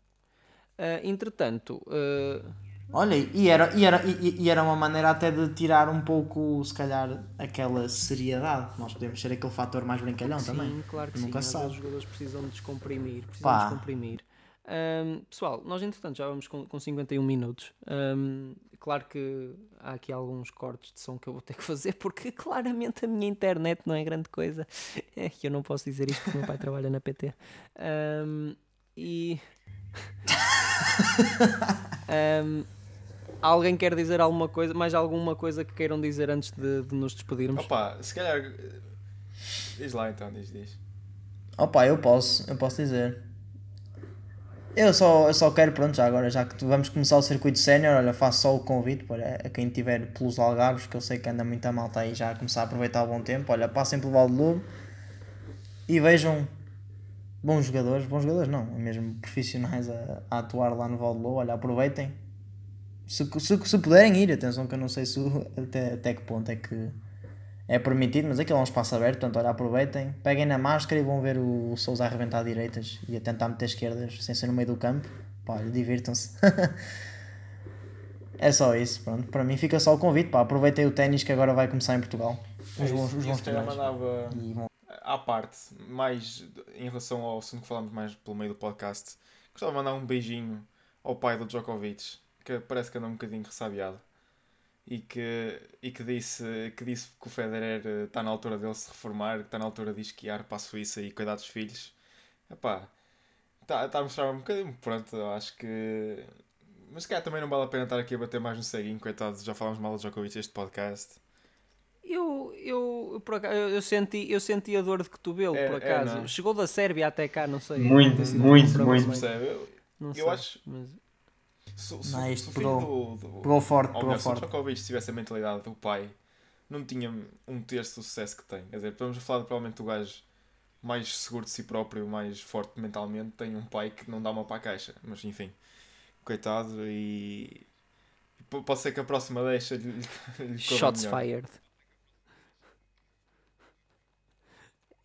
Ah, entretanto, ah, Olha, e era, e, era, e, e era uma maneira até de tirar um pouco, se calhar, aquela seriedade. Nós podemos ser aquele fator mais brincalhão também. Sim, claro que Nunca sim. sabe. Os jogadores precisam de descomprimir. Precisam Pá. de descomprimir. Ahm, pessoal, nós entretanto já vamos com, com 51 minutos. Ahm, claro que há aqui alguns cortes de som que eu vou ter que fazer porque claramente a minha internet não é grande coisa. É que eu não posso dizer isto porque o meu pai trabalha na PT. Ahm, e. Ahm, alguém quer dizer alguma coisa, mais alguma coisa que queiram dizer antes de, de nos despedirmos? Opa, se calhar. Diz lá então, diz, diz. Opa, eu posso, eu posso dizer. Eu só, eu só quero, pronto, já agora, já que tu- vamos começar o circuito sénior, olha, faço só o convite para a quem tiver pelos Algarves, que eu sei que anda muita malta aí já a começar a aproveitar o bom tempo, olha, passem pelo Val de Lobo e vejam bons jogadores, bons jogadores não, mesmo profissionais a, a atuar lá no Val de Lobo, olha, aproveitem. Se, se, se puderem ir, atenção que eu não sei se, até, até que ponto é que é permitido, mas aquilo é um espaço aberto, portanto, olha, aproveitem, peguem na máscara e vão ver o, o Sousa a arrebentar direitas e a tentar meter esquerdas sem ser no meio do campo. Pá, divirtam-se. é só isso, pronto. Para mim fica só o convite, pá, aproveitem o ténis que agora vai começar em Portugal. Os bons, os É bons mandava. E vão- à parte, mais em relação ao assunto que falámos mais pelo meio do podcast, gostava de mandar um beijinho ao pai do Djokovic, que parece que anda um bocadinho ressabiado. E que, e que, disse, que disse que o Federer está na altura dele se reformar, que está na altura de esquiar para a Suíça e cuidar dos filhos. Epá, está tá a mostrar um bocadinho, pronto, eu acho que. Mas se calhar também não vale a pena estar aqui a bater mais no ceguinho, coitado, já falámos mal do Djokovic este podcast. Eu, eu, por acaso, eu, eu senti, eu senti a dor de cotovelo, É, por é, acaso. é? Chegou da Sérvia até cá, não sei. Muito, muito, muito. meio- Percebe? Eu, Não eu sei, acho- mas- se, se, Não, isto se pegou- do, do, Pegou forte, ou pegou melhor, se o forte. Djokovic tivesse a mentalidade do pai, não tinha um terço do sucesso que tem. Quer dizer, estamos a falar de, provavelmente do gajo mais seguro de si próprio, mais forte mentalmente, tem um pai que não dá uma para a caixa. Mas enfim, coitado, e. p- Pode ser que a próxima deixa lhe, lhe Shots melhor. fired.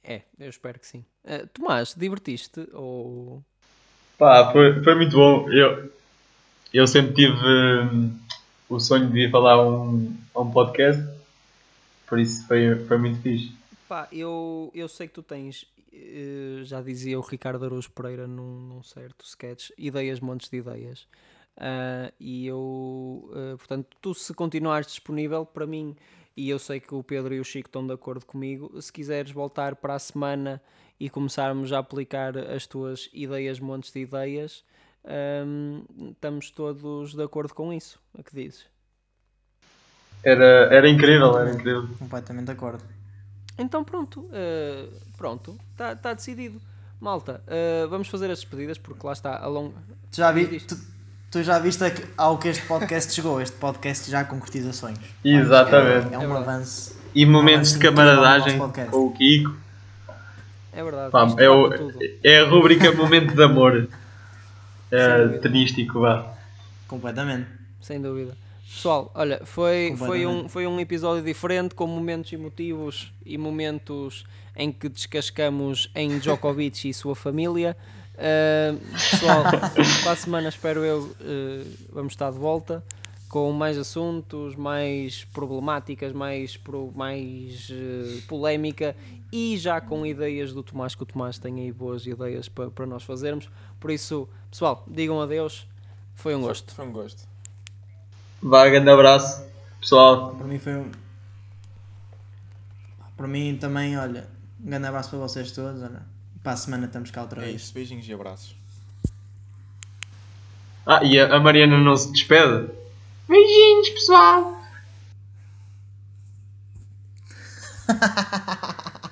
É, eu espero que sim. Eh, Tomás, divertiste? Ou. Pá, foi, foi muito bom. Eu, eu sempre tive hum, o sonho de ir falar a um, um podcast, por isso foi, foi muito fixe. Pá, eu, eu sei que tu tens, eh, já dizia o Ricardo Araújo Pereira num, num certo sketch, ideias, montes de ideias. Ah, e eu, eh, portanto, tu se continuares disponível para mim, e eu sei que o Pedro e o Chico estão de acordo comigo, se quiseres voltar para a semana e começarmos a aplicar as tuas ideias, montes de ideias, ahm, estamos todos de acordo com isso. O que dizes? Era, era incrível, era incrível. Completamente de acordo. Então pronto, eh, pronto, está tá decidido. Malta, eh, vamos fazer as despedidas porque lá está a longa. Tu já, vi, tu, tu já viste a ao que este podcast chegou? Este podcast já concretiza sonhos. Exatamente. É um É avanço. E momentos de sim, tudo camaradagem com o Kiko. É verdade. Pá, é, dá o- é a rubrica Momento de Amor. É, dúvida. tenístico, vá. Completamente. Sem dúvida. Pessoal, olha, foi, foi, um, foi um episódio diferente, com momentos emotivos e momentos em que descascamos em Djokovic e sua família. Uh, pessoal, para a semana espero eu uh, vamos estar de volta com mais assuntos, mais problemáticas, mais, pro, mais uh, polémica e já com ideias do Tomás, que o Tomás tem aí boas ideias para, para nós fazermos. Por isso, pessoal, digam adeus. Foi um gosto. Foi um gosto. Vá, grande abraço, pessoal. Para mim foi um. Para mim também, olha, um grande abraço para vocês todos. Olha. Para a semana estamos cá outra É vez. isso, beijinhos e abraços. Ah, e a Mariana não se despede? Beijinhos, pessoal.